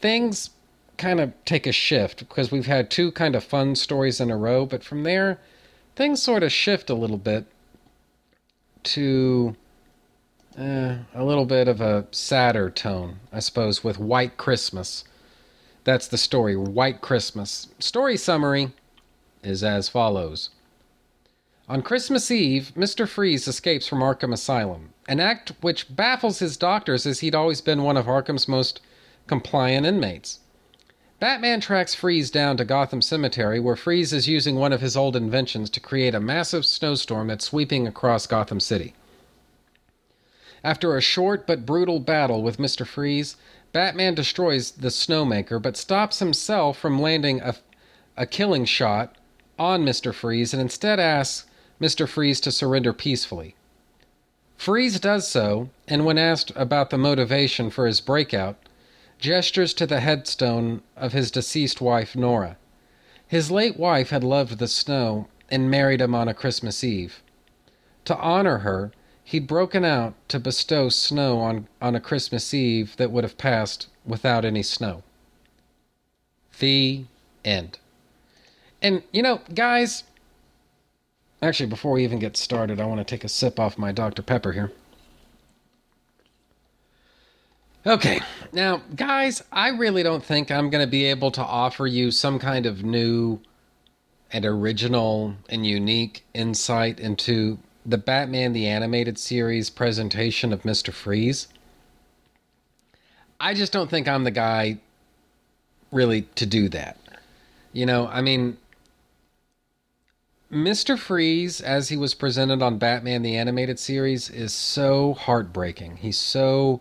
things kind of take a shift because we've had two kind of fun stories in a row, but from there, things sort of shift a little bit to uh, a little bit of a sadder tone, I suppose, with White Christmas. That's the story, White Christmas. Story summary is as follows. On Christmas Eve, Mr. Freeze escapes from Arkham Asylum, an act which baffles his doctors as he'd always been one of Arkham's most compliant inmates. Batman tracks Freeze down to Gotham Cemetery, where Freeze is using one of his old inventions to create a massive snowstorm that's sweeping across Gotham City. After a short but brutal battle with Mr. Freeze, Batman destroys the Snowmaker but stops himself from landing a, a killing shot on Mr. Freeze and instead asks Mr. Freeze to surrender peacefully. Freeze does so, and when asked about the motivation for his breakout, gestures to the headstone of his deceased wife, Nora. His late wife had loved the snow and married him on a Christmas Eve. To honor her, he'd broken out to bestow snow on, on a Christmas Eve that would have passed without any snow. The end. And, you know, guys, Actually, before we even get started, I want to take a sip off my Dr. Pepper here. Okay, now, guys, I really don't think I'm going to be able to offer you some kind of new and original and unique insight into the Batman the Animated Series presentation of Mr. Freeze. I just don't think I'm the guy really to do that. You know, I mean, Mr. Freeze, as he was presented on Batman the Animated Series, is so heartbreaking. He's so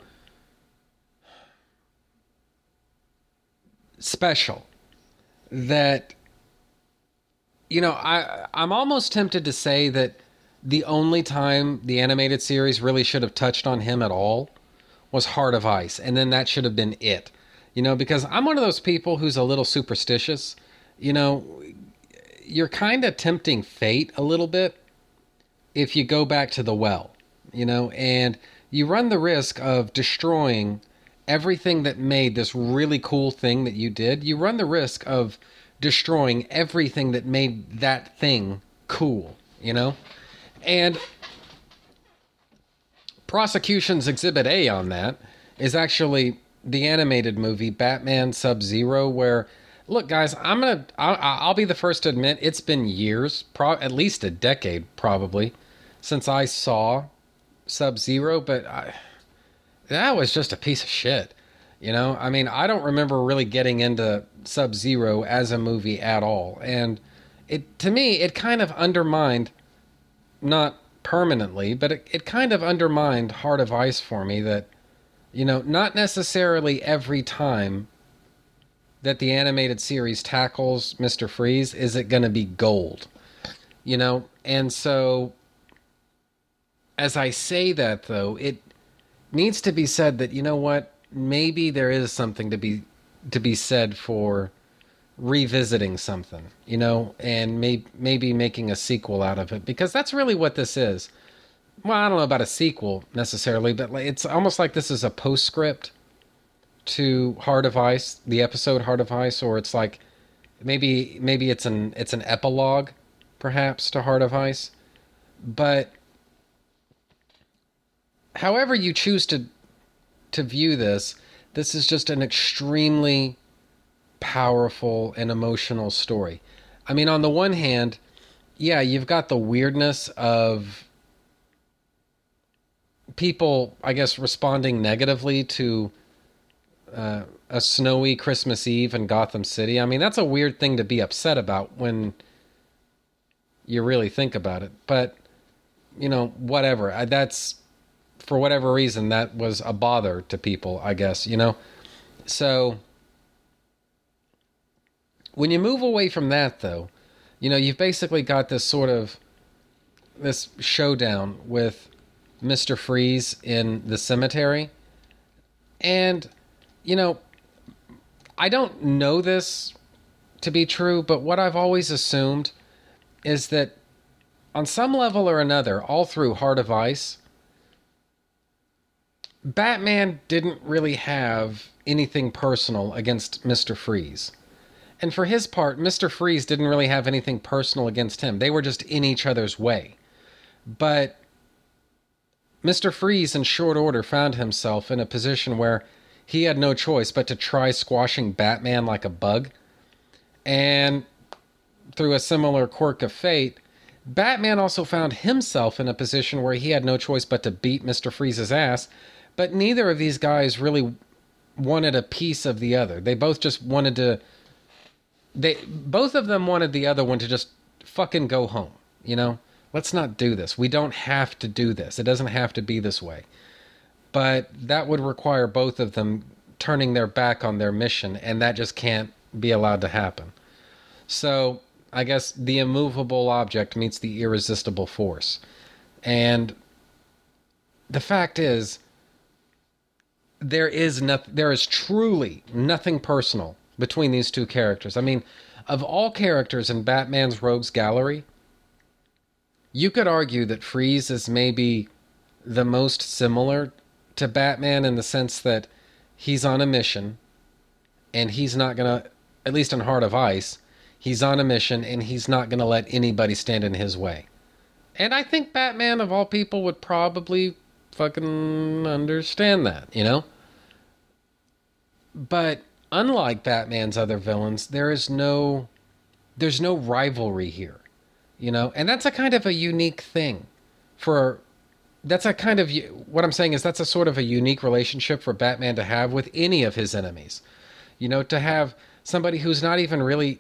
special that you know I I'm almost tempted to say that the only time the animated series really should have touched on him at all was Heart of Ice, and then that should have been it. You know, because I'm one of those people who's a little superstitious. You know, you're kind of tempting fate a little bit if you go back to the well, you know, and you run the risk of destroying everything that made this really cool thing that you did. You run the risk of destroying everything that made that thing cool, you know? And prosecution's exhibit A on that is actually the animated movie Batman Sub Zero, where look, guys, I'm gonna I'll, I'll, be the first to admit it's been years, pro- at least a decade probably, since I saw Sub Zero, but I, that was just a piece of shit. You know, I mean, I don't remember really getting into Sub Zero as a movie at all, and it to me it kind of undermined, not permanently, but it, it kind of undermined Heart of Ice for me that, you know, not necessarily every time that the animated series tackles Mr. Freeze is it going to be gold, you know, and so as I say that though, it needs to be said that you know what maybe there is something to be to be said for revisiting something, you know, and may, maybe making a sequel out of it because that's really what this is. Well, I don't know about a sequel necessarily, but it's almost like this is a postscript to Heart of Ice, the episode Heart of Ice, or it's like maybe maybe it's an it's an epilogue, perhaps to Heart of Ice, but however you choose to to view this, this is just an extremely powerful and emotional story. I mean, on the one hand, yeah, you've got the weirdness of people, I guess, responding negatively to uh, a snowy Christmas Eve in Gotham City. I mean, that's a weird thing to be upset about when you really think about it. But, you know, whatever. That's for whatever reason, that was a bother to people, I guess, you know? So, when you move away from that, though, you know, you've basically got this sort of this showdown with Mr. Freeze in the cemetery. And, you know, I don't know this to be true, but what I've always assumed is that on some level or another, all through Heart of Ice, Batman didn't really have anything personal against Mr. Freeze. And for his part, Mr. Freeze didn't really have anything personal against him. They were just in each other's way. But Mr. Freeze, in short order, found himself in a position where he had no choice but to try squashing Batman like a bug. And through a similar quirk of fate, Batman also found himself in a position where he had no choice but to beat Mr. Freeze's ass but neither of these guys really wanted a piece of the other. They both just wanted to they both of them wanted the other one to just fucking go home, you know? Let's not do this. We don't have to do this. It doesn't have to be this way. But that would require both of them turning their back on their mission and that just can't be allowed to happen. So, I guess the immovable object meets the irresistible force. And the fact is, there is nothing there is truly nothing personal between these two characters. I mean, of all characters in Batman's rogues gallery, you could argue that Freeze is maybe the most similar to Batman in the sense that he's on a mission and he's not going to at least in Heart of Ice, he's on a mission and he's not going to let anybody stand in his way. And I think Batman, of all people, would probably fucking understand that, you know? But unlike Batman's other villains, there is no there's no rivalry here. You know? And that's a kind of a unique thing for that's a kind of what I'm saying is that's a sort of a unique relationship for Batman to have with any of his enemies. You know, to have somebody who's not even really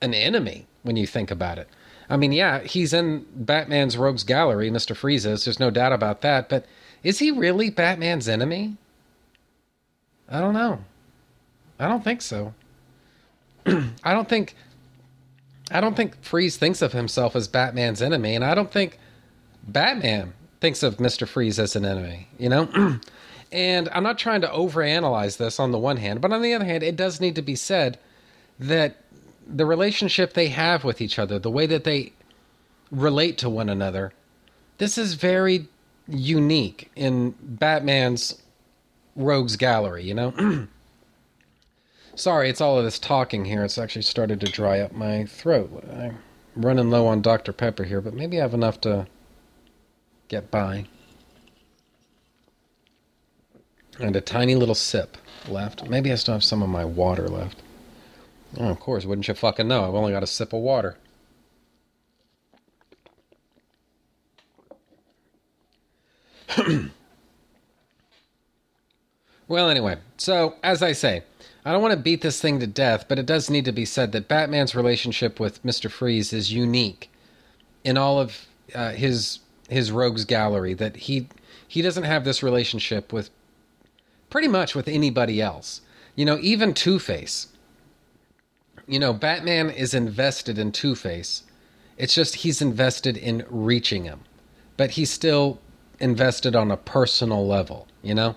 an enemy when you think about it. I mean, yeah, he's in Batman's rogues gallery, Mr. Freeze is. There's no doubt about that. But is he really Batman's enemy? I don't know. I don't think so. (clears throat) I don't think I don't think Freeze thinks of himself as Batman's enemy, and I don't think Batman thinks of Mr. Freeze as an enemy, you know? (clears throat) and I'm not trying to overanalyze this on the one hand, but on the other hand, it does need to be said that the relationship they have with each other, the way that they relate to one another, this is very unique in Batman's rogues gallery, you know? (clears throat) Sorry, it's all of this talking here. It's actually started to dry up my throat. I'm running low on Dr. Pepper here, but maybe I have enough to get by. And a tiny little sip left. Maybe I still have some of my water left. Oh, of course, wouldn't you fucking know? I've only got a sip of water. Well, anyway, so as I say, I don't want to beat this thing to death, but it does need to be said that Batman's relationship with Mr. Freeze is unique in all of uh, his his rogues gallery that he he doesn't have this relationship with pretty much with anybody else. You know, even Two-Face. You know, Batman is invested in Two-Face. It's just he's invested in reaching him. But he's still invested on a personal level, you know?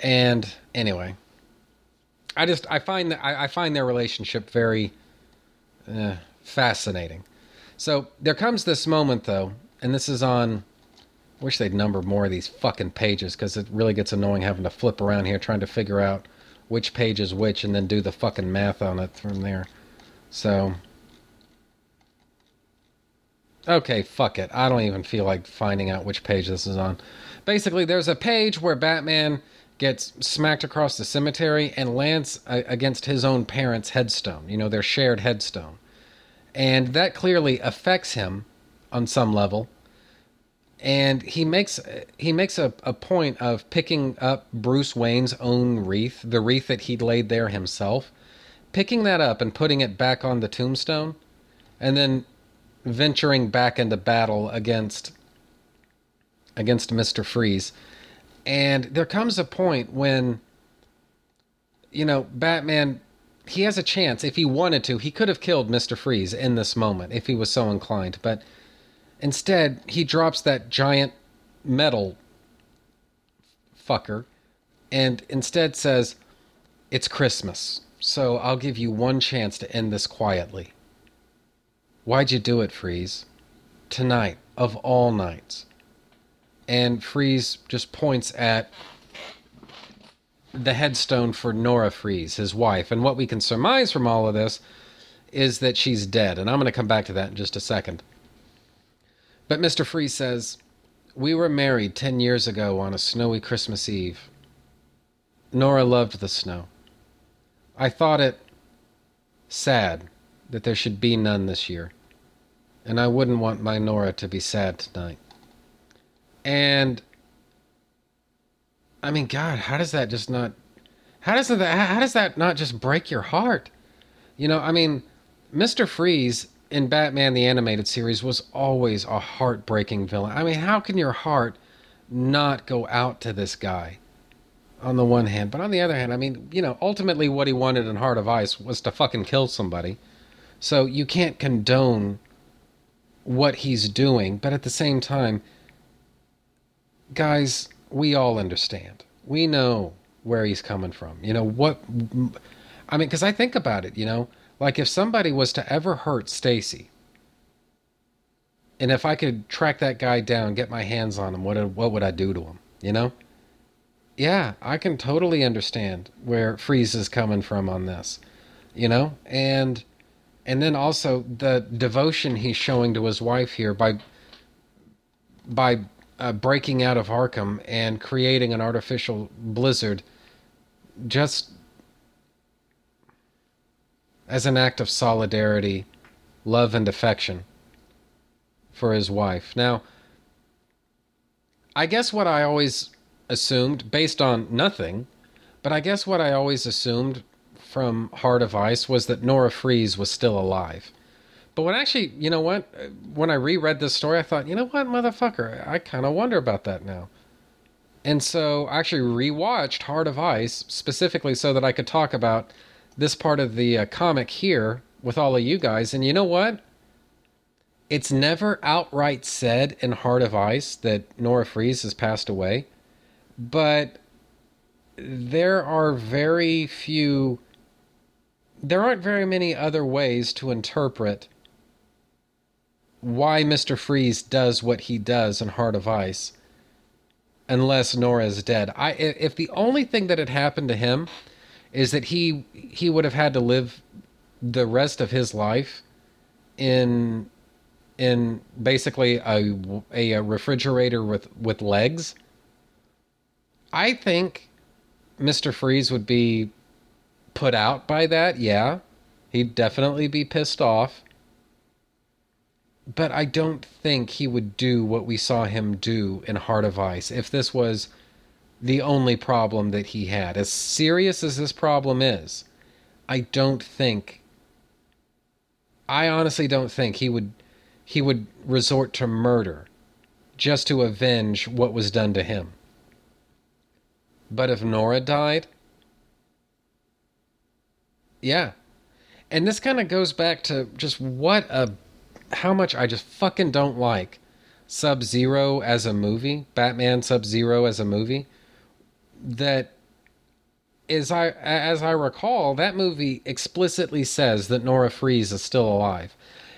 And anyway, I just I find that I, I find their relationship very uh, fascinating. So there comes this moment though, and this is on. Wish they'd number more of these fucking pages because it really gets annoying having to flip around here trying to figure out which page is which and then do the fucking math on it from there. So. Okay, fuck it. I don't even feel like finding out which page this is on. Basically, there's a page where Batman gets smacked across the cemetery and lands uh, against his own parents' headstone, you know, their shared headstone. And that clearly affects him on some level. And he makes uh, he makes a, a point of picking up Bruce Wayne's own wreath, the wreath that he'd laid there himself, picking that up and putting it back on the tombstone, and then venturing back into battle against against Mr. Freeze. And there comes a point when you know, Batman he has a chance if he wanted to. He could have killed Mr. Freeze in this moment if he was so inclined, but instead he drops that giant metal fucker and instead says, "It's Christmas, so I'll give you one chance to end this quietly." Why'd you do it, Freeze? Tonight, of all nights. And Freeze just points at the headstone for Nora Freeze, his wife. And what we can surmise from all of this is that she's dead. And I'm going to come back to that in just a second. But Mr. Freeze says, We were married 10 years ago on a snowy Christmas Eve. Nora loved the snow. I thought it sad that there should be none this year. And I wouldn't want my Nora to be sad tonight. And I mean, God, how does that just not? How does that? How does that not just break your heart? You know, I mean, Mister Freeze in Batman the Animated Series was always a heartbreaking villain. I mean, how can your heart not go out to this guy? On the one hand, but on the other hand, I mean, you know, ultimately what he wanted in Heart of Ice was to fucking kill somebody. So you can't condone what he's doing, but at the same time, guys, we all understand. We know where he's coming from. You know what? I mean, because I think about it. You know, like if somebody was to ever hurt Stacy, and if I could track that guy down, get my hands on him, what what would I do to him? You know? Yeah, I can totally understand where Freeze is coming from on this. You know, and and then also the devotion he's showing to his wife here by by uh, breaking out of Arkham and creating an artificial blizzard just as an act of solidarity, love, and affection for his wife. Now, I guess what I always assumed, based on nothing, but I guess what I always assumed from Heart of Ice was that Nora Freeze was still alive. But when actually, you know what? When I reread this story, I thought, you know what, motherfucker, I kind of wonder about that now. And so I actually rewatched Heart of Ice specifically so that I could talk about this part of the uh, comic here with all of you guys. And you know what? It's never outright said in Heart of Ice that Nora Freeze has passed away, but there are very few. There aren't very many other ways to interpret why Mr. Freeze does what he does in Heart of Ice unless Nora is dead. I if the only thing that had happened to him is that he he would have had to live the rest of his life in in basically a, a, refrigerator with with legs. I think Mr. Freeze would be put out by that. Yeah. He'd definitely be pissed off. But I don't think he would do what we saw him do in Heart of Ice if this was the only problem that he had. As serious as this problem is, I don't think I honestly don't think he would he would resort to murder just to avenge what was done to him. But if Nora died, yeah. And this kind of goes back to just what a how much I just fucking don't like Sub Zero as a movie, Batman Sub Zero as a movie. That is I as I recall, that movie explicitly says that Nora Freeze is still alive.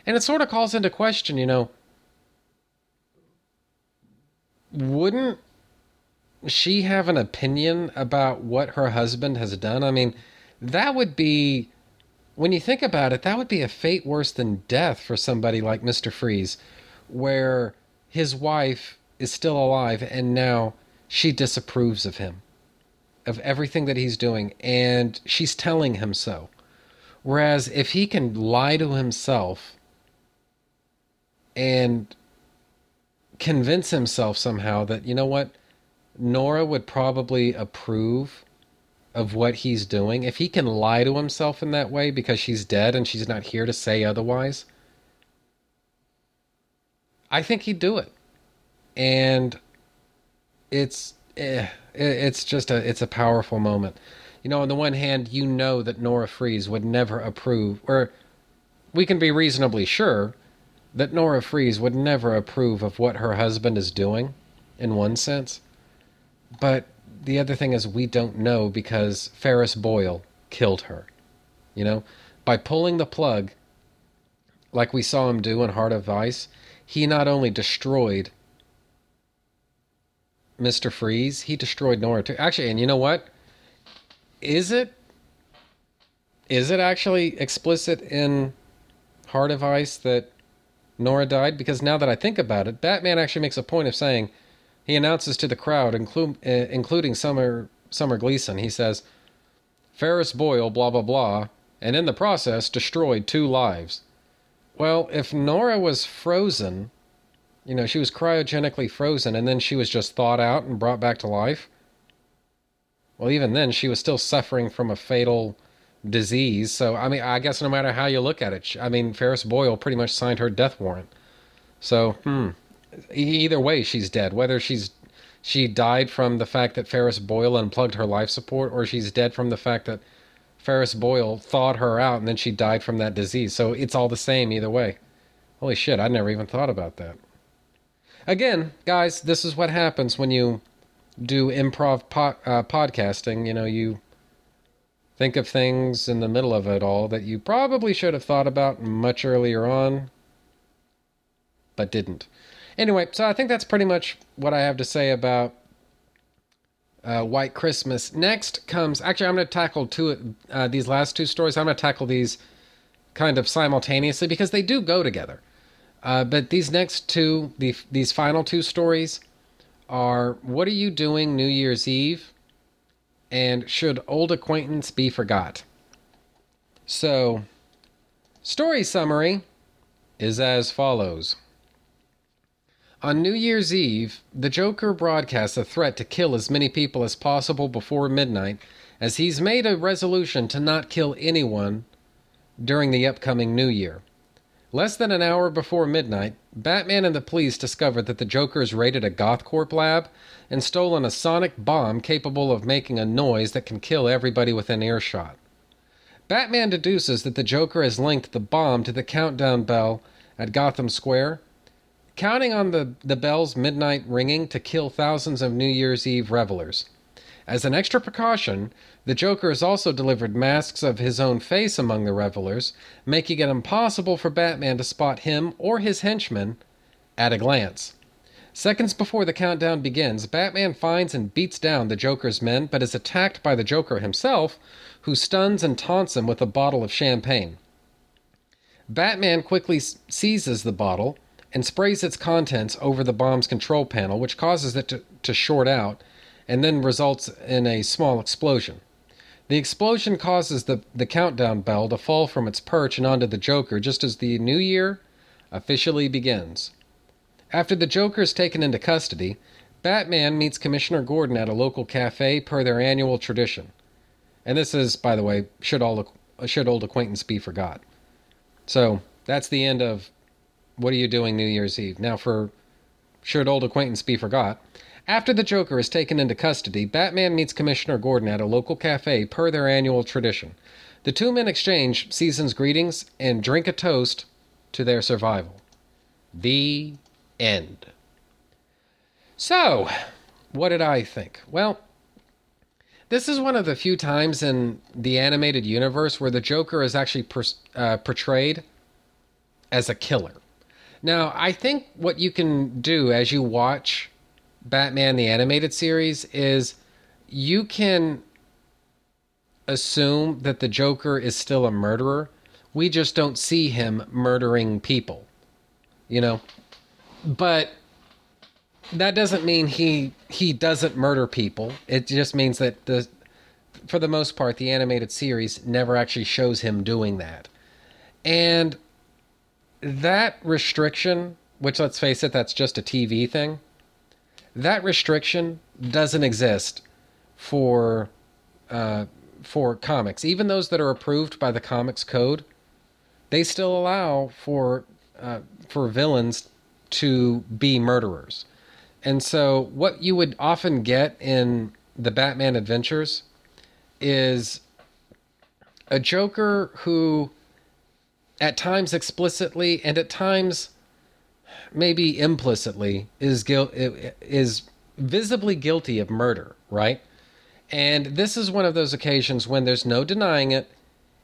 And it sort of calls into question, you know, wouldn't she have an opinion about what her husband has done? I mean, that would be when you think about it, that would be a fate worse than death for somebody like Mr. Freeze, where his wife is still alive and now she disapproves of him, of everything that he's doing, and she's telling him so. Whereas if he can lie to himself and convince himself somehow that, you know what, Nora would probably approve of what he's doing, if he can lie to himself in that way because she's dead and she's not here to say otherwise, I think he'd do it. And it's eh, it's just a it's a powerful moment. You know, on the one hand, you know that Nora Freeze would never approve, or we can be reasonably sure that Nora Freeze would never approve of what her husband is doing, in one sense. But the other thing is we don't know because Ferris Boyle killed her. You know, by pulling the plug, like we saw him do in Heart of Ice, he not only destroyed Mr. Freeze, he destroyed Nora too. Actually, and you know what? Is it is it actually explicit in Heart of Ice that Nora died? Because now that I think about it, Batman actually makes a point of saying he announces to the crowd, inclu- uh, including Summer Summer Gleason, he says, Ferris Boyle, blah blah blah, and in the process destroyed two lives. Well, if Nora was frozen, you know, she was cryogenically frozen, and then she was just thawed out and brought back to life. Well, even then, she was still suffering from a fatal disease. So, I mean, I guess no matter how you look at it, I mean, Ferris Boyle pretty much signed her death warrant. So, hmm, either way she's dead. Whether she's she died from the fact that Ferris Boyle unplugged her life support or she's dead from the fact that Ferris Boyle thawed her out and then she died from that disease. So it's all the same either way. Holy shit I never even thought about that. Again guys this is what happens when you do improv po- uh, podcasting. You know you think of things in the middle of it all that you probably should have thought about much earlier on but didn't Anyway, so I think that's pretty much what I have to say about uh, White Christmas. Next comes actually, I'm going to tackle two uh, these last two stories. I'm going to tackle these kind of simultaneously because they do go together. Uh, but these next two, the, these final two stories, are what are you doing New Year's Eve, and should old acquaintance be forgot? So, story summary is as follows. On New Year's Eve, the Joker broadcasts a threat to kill as many people as possible before midnight, as he's made a resolution to not kill anyone during the upcoming New Year. Less than an hour before midnight, Batman and the police discover that the Joker has raided a GothCorp lab and stolen a sonic bomb capable of making a noise that can kill everybody within earshot. Batman deduces that the Joker has linked the bomb to the countdown bell at Gotham Square, counting on the, the bell's midnight ringing to kill thousands of New Year's Eve revelers. As an extra precaution, the Joker has also delivered masks of his own face among the revelers, making it impossible for Batman to spot him or his henchmen at a glance. Seconds before the countdown begins, Batman finds and beats down the Joker's men, but is attacked by the Joker himself, who stuns and taunts him with a bottle of champagne. Batman quickly seizes the bottle and sprays its contents over the bomb's control panel, which causes it to, to short out and then results in a small explosion. The explosion causes the, the countdown bell to fall from its perch and onto the Joker just as the new year officially begins. After the Joker is taken into custody, Batman meets Commissioner Gordon at a local cafe per their annual tradition. And this is, by the way, should all should old acquaintance be forgot. So that's the end of what are you doing New Year's Eve? Now for should old acquaintance be forgot. After the Joker is taken into custody, Batman meets Commissioner Gordon at a local cafe per their annual tradition. The two men exchange season's greetings and drink a toast to their survival. The end. So, what did I think? Well, this is one of the few times in the animated universe where the Joker is actually per, uh, portrayed as a killer. Now, I think what you can do as you watch Batman the animated series is you can assume that the Joker is still a murderer. We just don't see him murdering people. You know? But that doesn't mean he he doesn't murder people. It just means that the for the most part the animated series never actually shows him doing that. And that restriction, which let's face it, that's just a TV thing that restriction doesn't exist for uh, for comics. Even those that are approved by the Comics Code, they still allow for uh, for villains to be murderers. And so, what you would often get in the Batman adventures is a Joker who, at times explicitly and at times maybe implicitly is guilt is visibly guilty of murder, right? And this is one of those occasions when there's no denying it.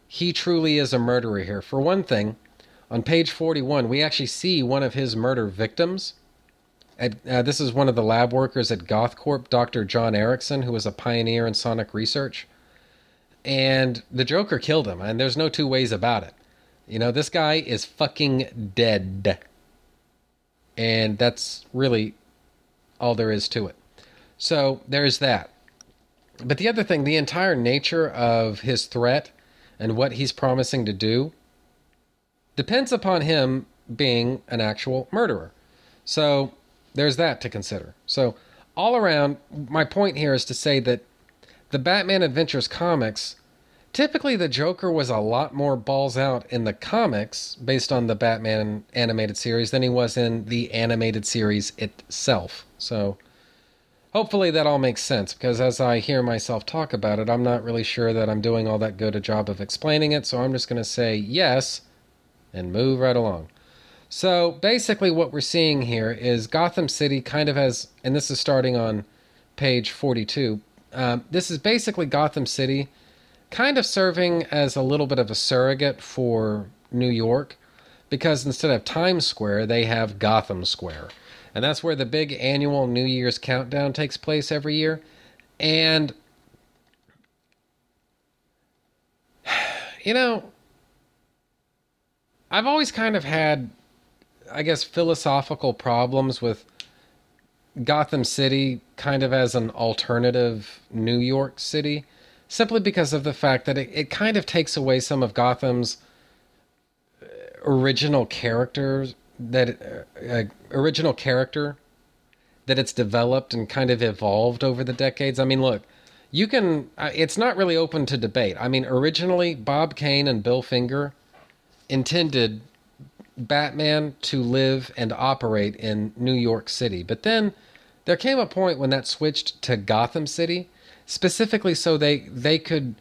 He truly is a murderer here. For one thing, on page 41, we actually see one of his murder victims. At, uh, this is one of the lab workers at GothCorp, Dr. John Erickson, who was a pioneer in sonic research. And the Joker killed him, and there's no two ways about it. You know, this guy is fucking dead. And that's really all there is to it. So there's that. But the other thing, the entire nature of his threat and what he's promising to do depends upon him being an actual murderer. So there's that to consider. So, all around, my point here is to say that the Batman Adventures comics typically the Joker was a lot more balls out in the comics based on the Batman animated series than he was in the animated series itself. So hopefully that all makes sense because as I hear myself talk about it, I'm not really sure that I'm doing all that good a job of explaining it. So I'm just going to say yes and move right along. So basically, what we're seeing here is Gotham City kind of has, and this is starting on page 42. Um, this is basically Gotham City kind of serving as a little bit of a surrogate for New York because instead of Times Square, they have Gotham Square. And that's where the big annual New Year's countdown takes place every year. And, (sighs) you know, I've always kind of had I guess, philosophical problems with Gotham City kind of as an alternative New York City, simply because of the fact that it, it kind of takes away some of Gotham's uh, original characters that uh, uh, original character that it's developed and kind of evolved over the decades. I mean, look, you can. Uh, it's not really open to debate. I mean, originally Bob Kane and Bill Finger intended Batman to live and operate in New York City, but then there came a point when that switched to Gotham City, specifically so they they could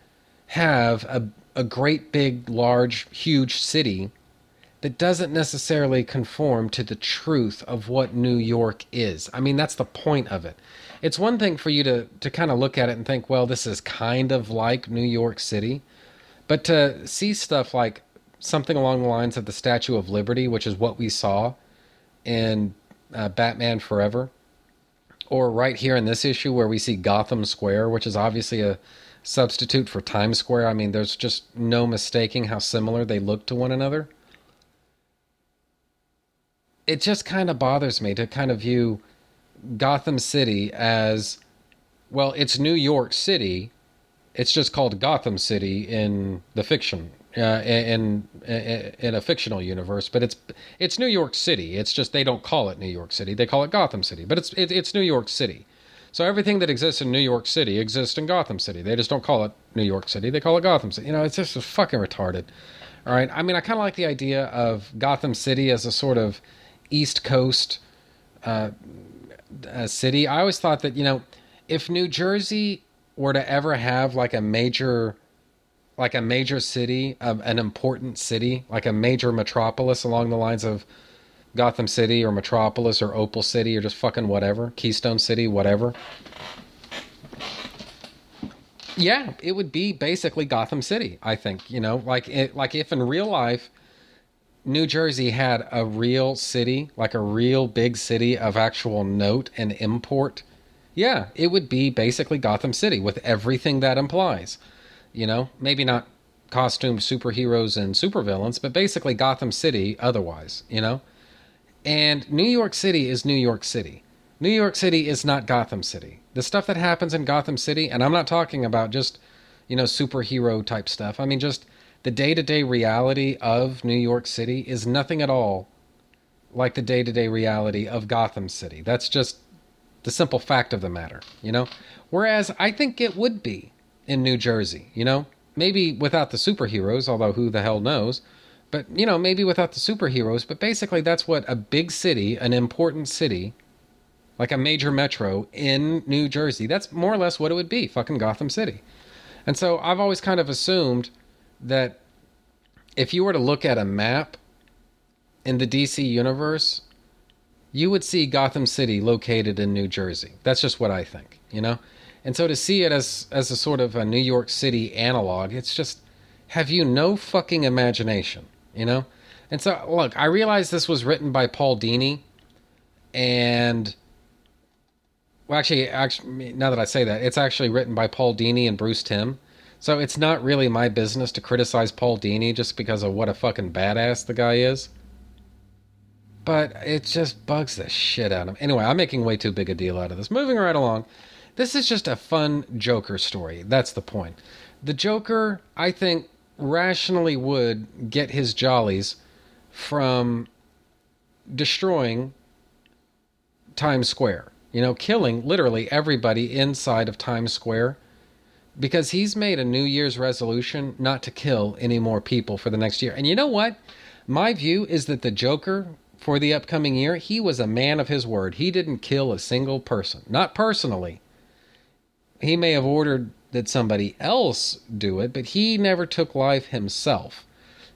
have a a great big large huge city that doesn't necessarily conform to the truth of what New York is. I mean, that's the point of it. It's one thing for you to, to kind of look at it and think, well, this is kind of like New York City. But to see stuff like something along the lines of the Statue of Liberty, which is what we saw in uh, Batman Forever, or right here in this issue where we see Gotham Square, which is obviously a substitute for Times Square. I mean, there's just no mistaking how similar they look to one another it just kind of bothers me to kind of view Gotham City as well, it's New York City. It's just called Gotham City in the fiction, uh, in, in a fictional universe. But it's it's New York City. It's just they don't call it New York City. They call it Gotham City. But it's it, it's New York City. So everything that exists in New York City exists in Gotham City. They just don't call it New York City. They call it Gotham City. You know, it's just fucking retarded. All right. I mean, I kind of like the idea of Gotham City as a sort of East Coast uh, uh, city. I always thought that you know, if New Jersey were to ever have like a major, like a major city, um, an important city, like a major metropolis along the lines of Gotham City or Metropolis or Opal City or just fucking whatever, Keystone City, whatever. Yeah, it would be basically Gotham City. I think you know, like it, like if in real life New Jersey had a real city, like a real big city of actual note and import, yeah, it would be basically Gotham City with everything that implies. You know, maybe not costume superheroes and supervillains, but basically Gotham City otherwise, you know? And New York City is New York City. New York City is not Gotham City. The stuff that happens in Gotham City, and I'm not talking about just, you know, superhero type stuff. I mean, just the day to day reality of New York City is nothing at all like the day to day reality of Gotham City. That's just the simple fact of the matter, you know? Whereas I think it would be in New Jersey, you know? Maybe without the superheroes, although who the hell knows. But, you know, maybe without the superheroes, but basically that's what a big city, an important city, like a major metro in New Jersey, that's more or less what it would be, fucking Gotham City. And so I've always kind of assumed that if you were to look at a map in the DC universe, you would see Gotham City located in New Jersey. That's just what I think, you know? And so to see it as as a sort of a New York City analog, it's just have you no fucking imagination, you know? And so look, I realize this was written by Paul Dini and well actually actually now that I say that, it's actually written by Paul Dini and Bruce Timm. So it's not really my business to criticize Paul Dini just because of what a fucking badass the guy is. But it just bugs the shit out of him. Anyway, I'm making way too big a deal out of this. Moving right along. This is just a fun Joker story. That's the point. The Joker, I think, rationally would get his jollies from destroying Times Square. You know, killing literally everybody inside of Times Square because he's made a New Year's resolution not to kill any more people for the next year. And you know what? My view is that the Joker for the upcoming year, he was a man of his word. He didn't kill a single person, not personally. He may have ordered that somebody else do it, but he never took life himself.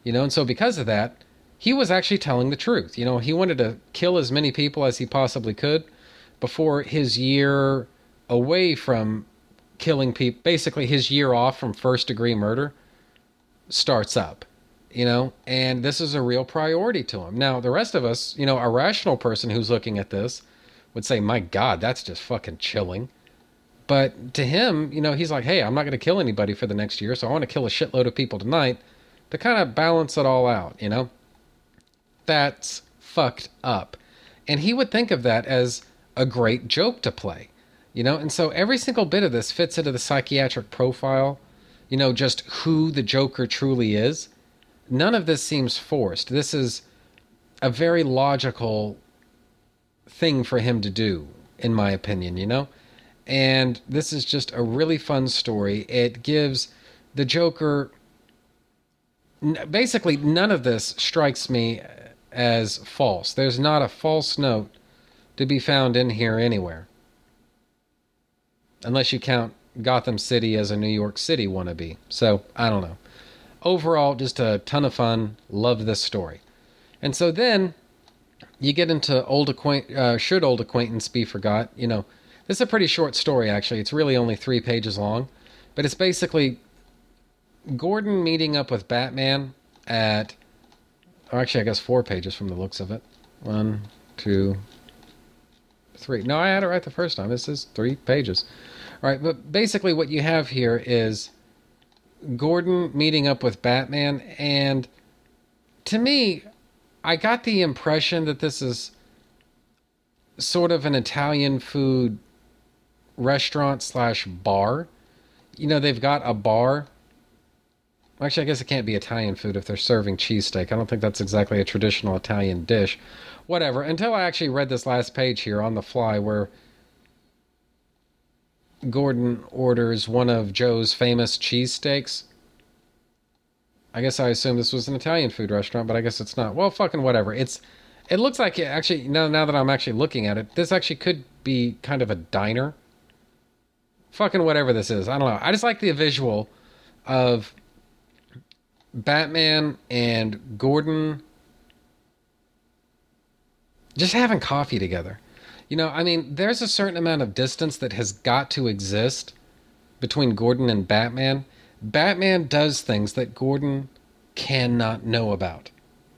You know, and so because of that, he was actually telling the truth. You know, he wanted to kill as many people as he possibly could before his year away from killing people. Basically, his year off from first degree murder starts up, you know, and this is a real priority to him. Now, the rest of us, you know, a rational person who's looking at this would say, my God, that's just fucking chilling. But to him, you know, he's like, hey, I'm not going to kill anybody for the next year, so I want to kill a shitload of people tonight to kind of balance it all out, you know? That's fucked up. And he would think of that as a great joke to play. You know, and so every single bit of this fits into the psychiatric profile, you know, just who the Joker truly is. None of this seems forced. This is a very logical thing for him to do, in my opinion, you know? And this is just a really fun story. It gives the Joker. Basically, none of this strikes me as false. There's not a false note to be found in here anywhere. Unless you count Gotham City as a New York City wannabe. So, I don't know. Overall, just a ton of fun. Love this story. And so then you get into old acquaint uh, should old acquaintance be forgot you know is a pretty short story actually. It's really only three pages long. But it's basically gordon meeting up with batman at or actually i guess four pages from the looks of it. One two three. No i had it right the first time. This is three pages. All right but basically what you have here is gordon meeting up with batman and to me I got the impression that this is sort of an Italian food restaurant slash bar. You know, they've got a bar. Actually, I guess it can't be Italian food if they're serving cheesesteak. I don't think that's exactly a traditional Italian dish. Whatever. Until I actually read this last page here on the fly where Gordon orders one of Joe's famous cheesesteaks. I guess I assume this was an Italian food restaurant, but I guess it's not. Well, fucking whatever. It's it looks like it actually now now that I'm actually looking at it, this actually could be kind of a diner. Fucking whatever this is. I don't know. I just like the visual of Batman and Gordon just having coffee together. You know, I mean, there's a certain amount of distance that has got to exist between Gordon and Batman Batman does things that Gordon cannot know about.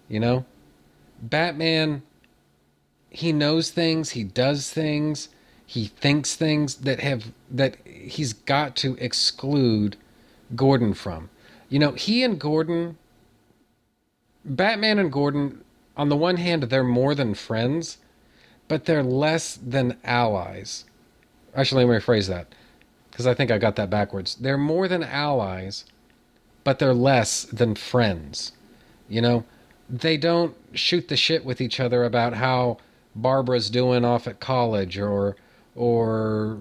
You know? Batman, he knows things, he does things, he thinks things that have that he's got to exclude Gordon from. You know, he and Gordon Batman and Gordon on the one hand they're more than friends, but they're less than allies. Actually, let me rephrase that because I think I got that backwards. They're more than allies, but they're less than friends. You know, they don't shoot the shit with each other about how Barbara's doing off at college or or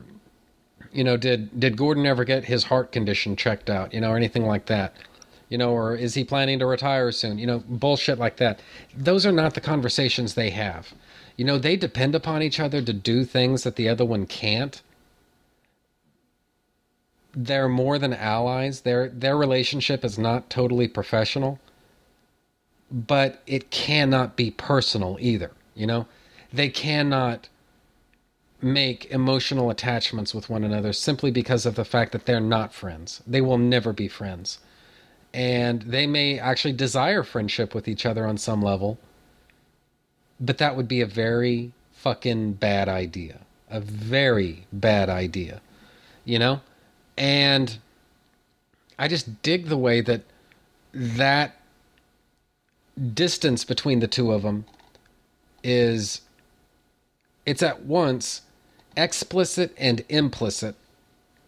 you know, did did Gordon ever get his heart condition checked out, you know, or anything like that. You know, or is he planning to retire soon? You know, bullshit like that. Those are not the conversations they have. You know, they depend upon each other to do things that the other one can't they're more than allies. Their their relationship is not totally professional, but it cannot be personal either. You know, they cannot make emotional attachments with one another simply because of the fact that they're not friends. They will never be friends. And they may actually desire friendship with each other on some level, but that would be a very fucking bad idea. A very bad idea. You know? And I just dig the way that that distance between the two of them is it's at once explicit and implicit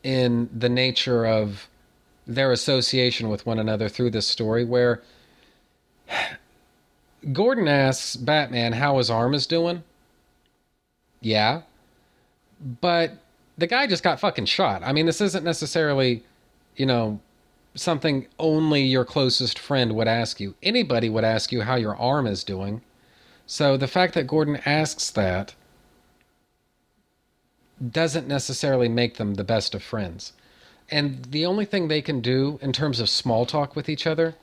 in the nature of their association with one another through this story where (sighs) Gordon asks Batman how his arm is doing. Yeah. But the guy just got fucking shot. I mean, this isn't necessarily, you know, something only your closest friend would ask you. Anybody would ask you how your arm is doing. So the fact that Gordon asks that doesn't necessarily make them the best of friends. And the only thing they can do in terms of small talk with each other,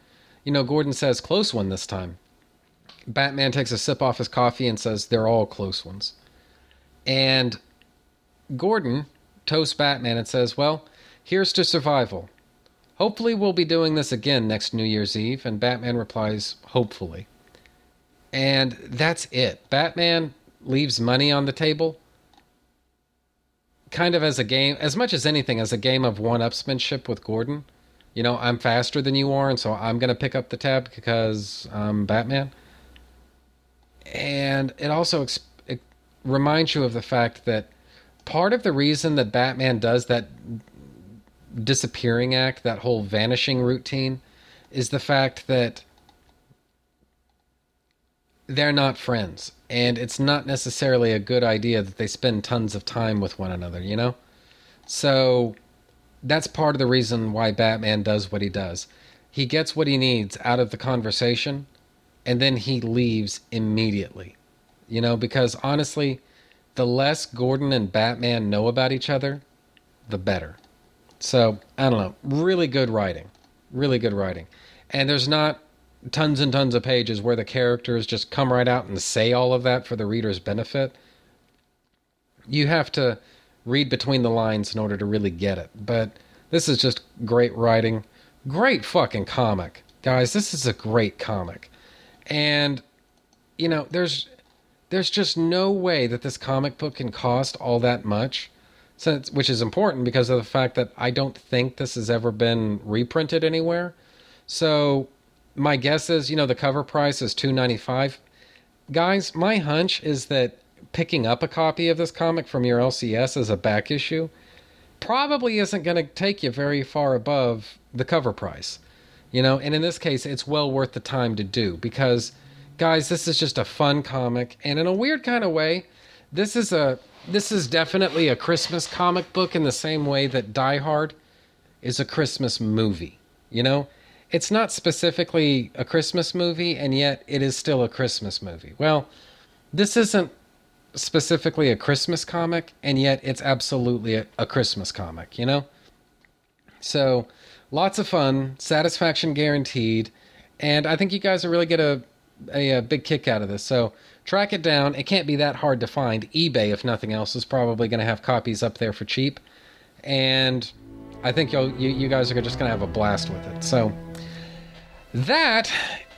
you know, Gordon says, close one this time. Batman takes a sip off his coffee and says, they're all close ones. And Gordon toasts Batman and says, Well, here's to survival. Hopefully, we'll be doing this again next New Year's Eve. And Batman replies, Hopefully. And that's it. Batman leaves money on the table, kind of as a game, as much as anything, as a game of one upsmanship with Gordon. You know, I'm faster than you are, and so I'm going to pick up the tab because I'm Batman. and it also ex- it reminds you of the fact that part of the reason that Batman does that disappearing act, that whole vanishing routine, is the fact that they're not friends. And it's not necessarily a good idea that they spend tons of time with one another, you know? So that's part of the reason why Batman does what he does. He gets what he needs out of the conversation and then he leaves immediately. You know, because honestly, the less Gordon and Batman know about each other, the better. So, I don't know. Really good writing. Really good writing. And there's not tons and tons of pages where the characters just come right out and say all of that for the reader's benefit. You have to read between the lines in order to really get it. But this is just great writing. Great fucking comic. Guys, this is a great comic. And you know, there's there's just no way that this comic book can cost all that much. Since, which is important because of the fact that I don't think this has ever been reprinted anywhere. So my guess is, you know, the cover price is two ninety five. Guys, my hunch is that picking up a copy of this comic from your LCS as a back issue probably isn't going to take you very far above the cover price. You know, and in this case, it's well worth the time to do because, guys, this is just a fun comic, and in a weird kind of way, this is a this is definitely a Christmas comic book in the same way that Die Hard is a Christmas movie. You know, it's not specifically a Christmas movie, and yet it is still a Christmas movie. Well, this isn't specifically a Christmas comic, and yet it's absolutely a, a Christmas comic. You know, so lots of fun, satisfaction guaranteed, and I think you guys will really get a, a, a big kick out of this. So track it down. It can't be that hard to find. eBay, if nothing else, is probably going to have copies up there for cheap, and I think you'll you, you guys are just going to have a blast with it. So that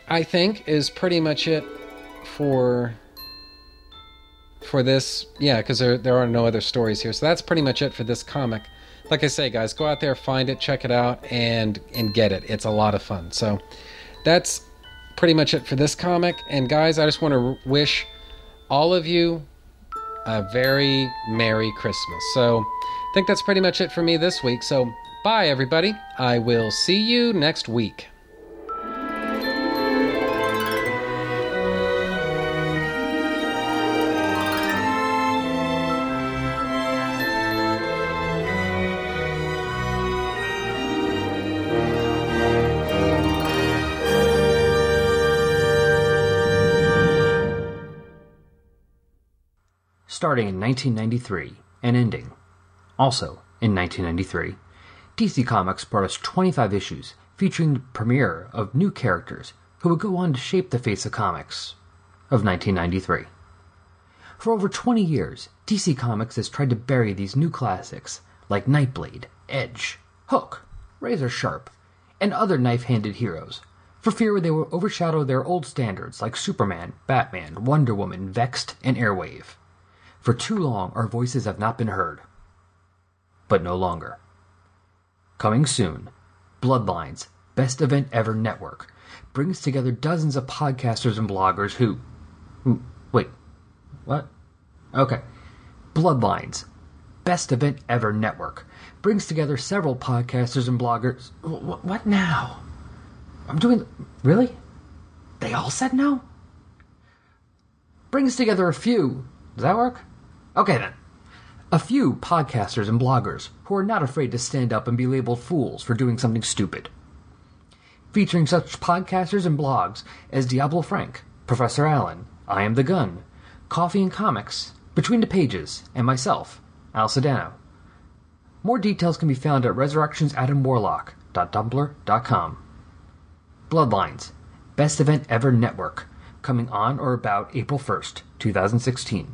I think is pretty much it for for this. Yeah, because there there are no other stories here. So that's pretty much it for this comic like I say, guys, go out there, find it, check it out, and and get it. It's a lot of fun. So that's pretty much it for this comic. And guys, I just want to wish all of you a very Merry Christmas. So I think that's pretty much it for me this week. So bye, everybody. I will see you next week. Starting in 1993 and ending. Also, in 1993, DC Comics brought us 25 issues featuring the premiere of new characters who would go on to shape the face of comics of 1993. For over 20 years, DC Comics has tried to bury these new classics like Nightblade, Edge, Hook, Razor Sharp, and other knife handed heroes, for fear they would overshadow their old standards like Superman, Batman, Wonder Woman, Vexed, and Airwave. For too long, our voices have not been heard. But no longer. Coming soon, Bloodlines, Best Event Ever Network, brings together dozens of podcasters and bloggers who. who wait, what? Okay. Bloodlines, Best Event Ever Network, brings together several podcasters and bloggers. Wh- what now? I'm doing. Really? They all said no? Brings together a few. Does that work? Okay then. A few podcasters and bloggers who are not afraid to stand up and be labeled fools for doing something stupid. Featuring such podcasters and blogs as Diablo Frank, Professor Allen, I Am the Gun, Coffee and Comics, Between the Pages, and myself, Al Sedano. More details can be found at resurrectionsadamwarlock.tumblr.com. Bloodlines, Best Event Ever Network, coming on or about April 1st, 2016.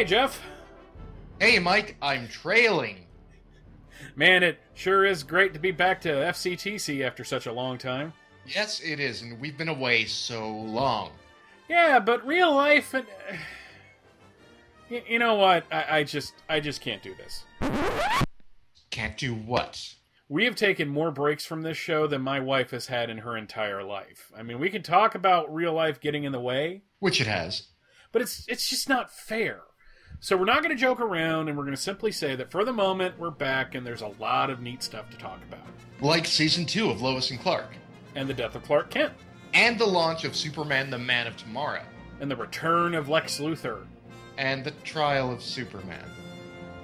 Hey, Jeff. Hey, Mike, I'm trailing. Man, it sure is great to be back to FCTC after such a long time. Yes, it is, and we've been away so long. Yeah, but real life and (sighs) you, you know what? I, I just I just can't do this. Can't do what? We have taken more breaks from this show than my wife has had in her entire life. I mean, we can talk about real life getting in the way, which it has, but it's it's just not fair. So we're not going to joke around, and we're going to simply say that for the moment we're back, and there's a lot of neat stuff to talk about, like season two of Lois and Clark, and the death of Clark Kent, and the launch of Superman: The Man of Tomorrow, and the return of Lex Luthor, and the trial of Superman,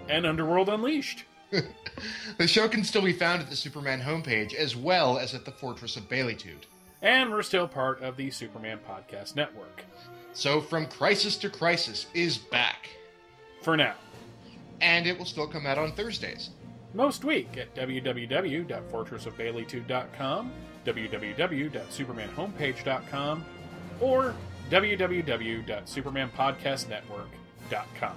and Underworld Unleashed. (laughs) the show can still be found at the Superman homepage as well as at the Fortress of Baileytude. And we're still part of the Superman Podcast Network. So From Crisis to Crisis is back. For now. And it will still come out on Thursdays. Most week at www.fortressofbaileytude.com, www.supermanhomepage.com, or www.supermanpodcastnetwork.com.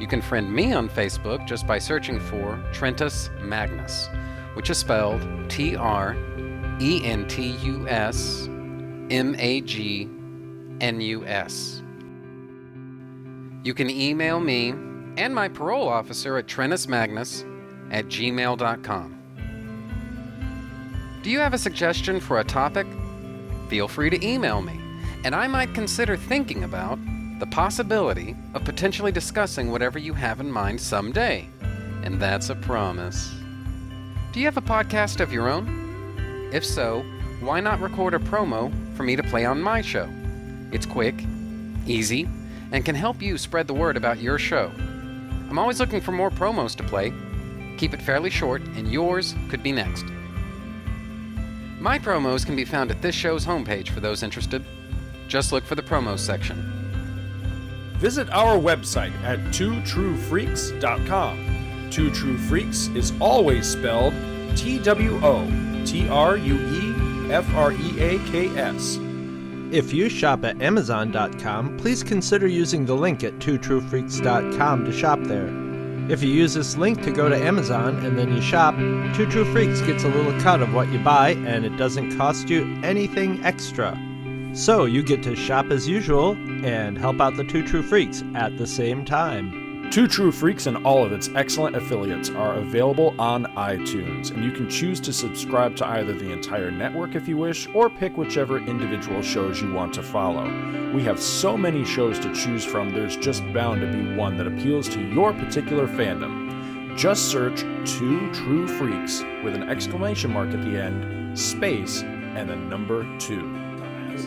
You can friend me on Facebook just by searching for Trentus Magnus, which is spelled T R E N T U S M A G N U S. You can email me and my parole officer at trentusmagnus at gmail.com. Do you have a suggestion for a topic? Feel free to email me, and I might consider thinking about the possibility of potentially discussing whatever you have in mind someday. And that's a promise. Do you have a podcast of your own? If so, why not record a promo for me to play on my show? It's quick, easy, and can help you spread the word about your show. I'm always looking for more promos to play. Keep it fairly short, and yours could be next. My promos can be found at this show's homepage for those interested. Just look for the promos section. Visit our website at twotruefreaks.com. Two True Freaks is always spelled T W O T R U E F R E A K S. If you shop at Amazon.com, please consider using the link at twotruefreaks.com to shop there. If you use this link to go to Amazon and then you shop, Two True Freaks gets a little cut of what you buy and it doesn't cost you anything extra. So you get to shop as usual and help out the Two True Freaks at the same time. Two True Freaks and all of its excellent affiliates are available on iTunes, and you can choose to subscribe to either the entire network if you wish, or pick whichever individual shows you want to follow. We have so many shows to choose from, there's just bound to be one that appeals to your particular fandom. Just search Two True Freaks with an exclamation mark at the end, space, and the number two.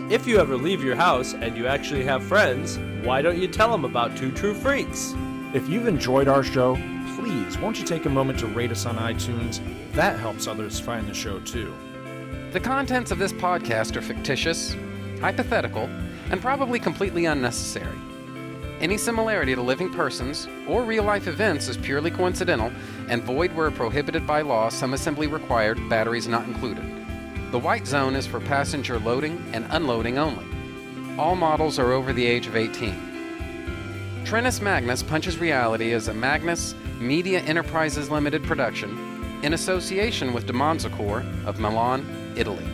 If you ever leave your house and you actually have friends, why don't you tell them about Two True Freaks? If you've enjoyed our show, please won't you take a moment to rate us on iTunes? That helps others find the show too. The contents of this podcast are fictitious, hypothetical, and probably completely unnecessary. Any similarity to living persons or real life events is purely coincidental and void where prohibited by law, some assembly required, batteries not included. The white zone is for passenger loading and unloading only. All models are over the age of 18. Trentus Magnus Punches Reality is a Magnus Media Enterprises Limited production in association with Demonzacore of Milan, Italy.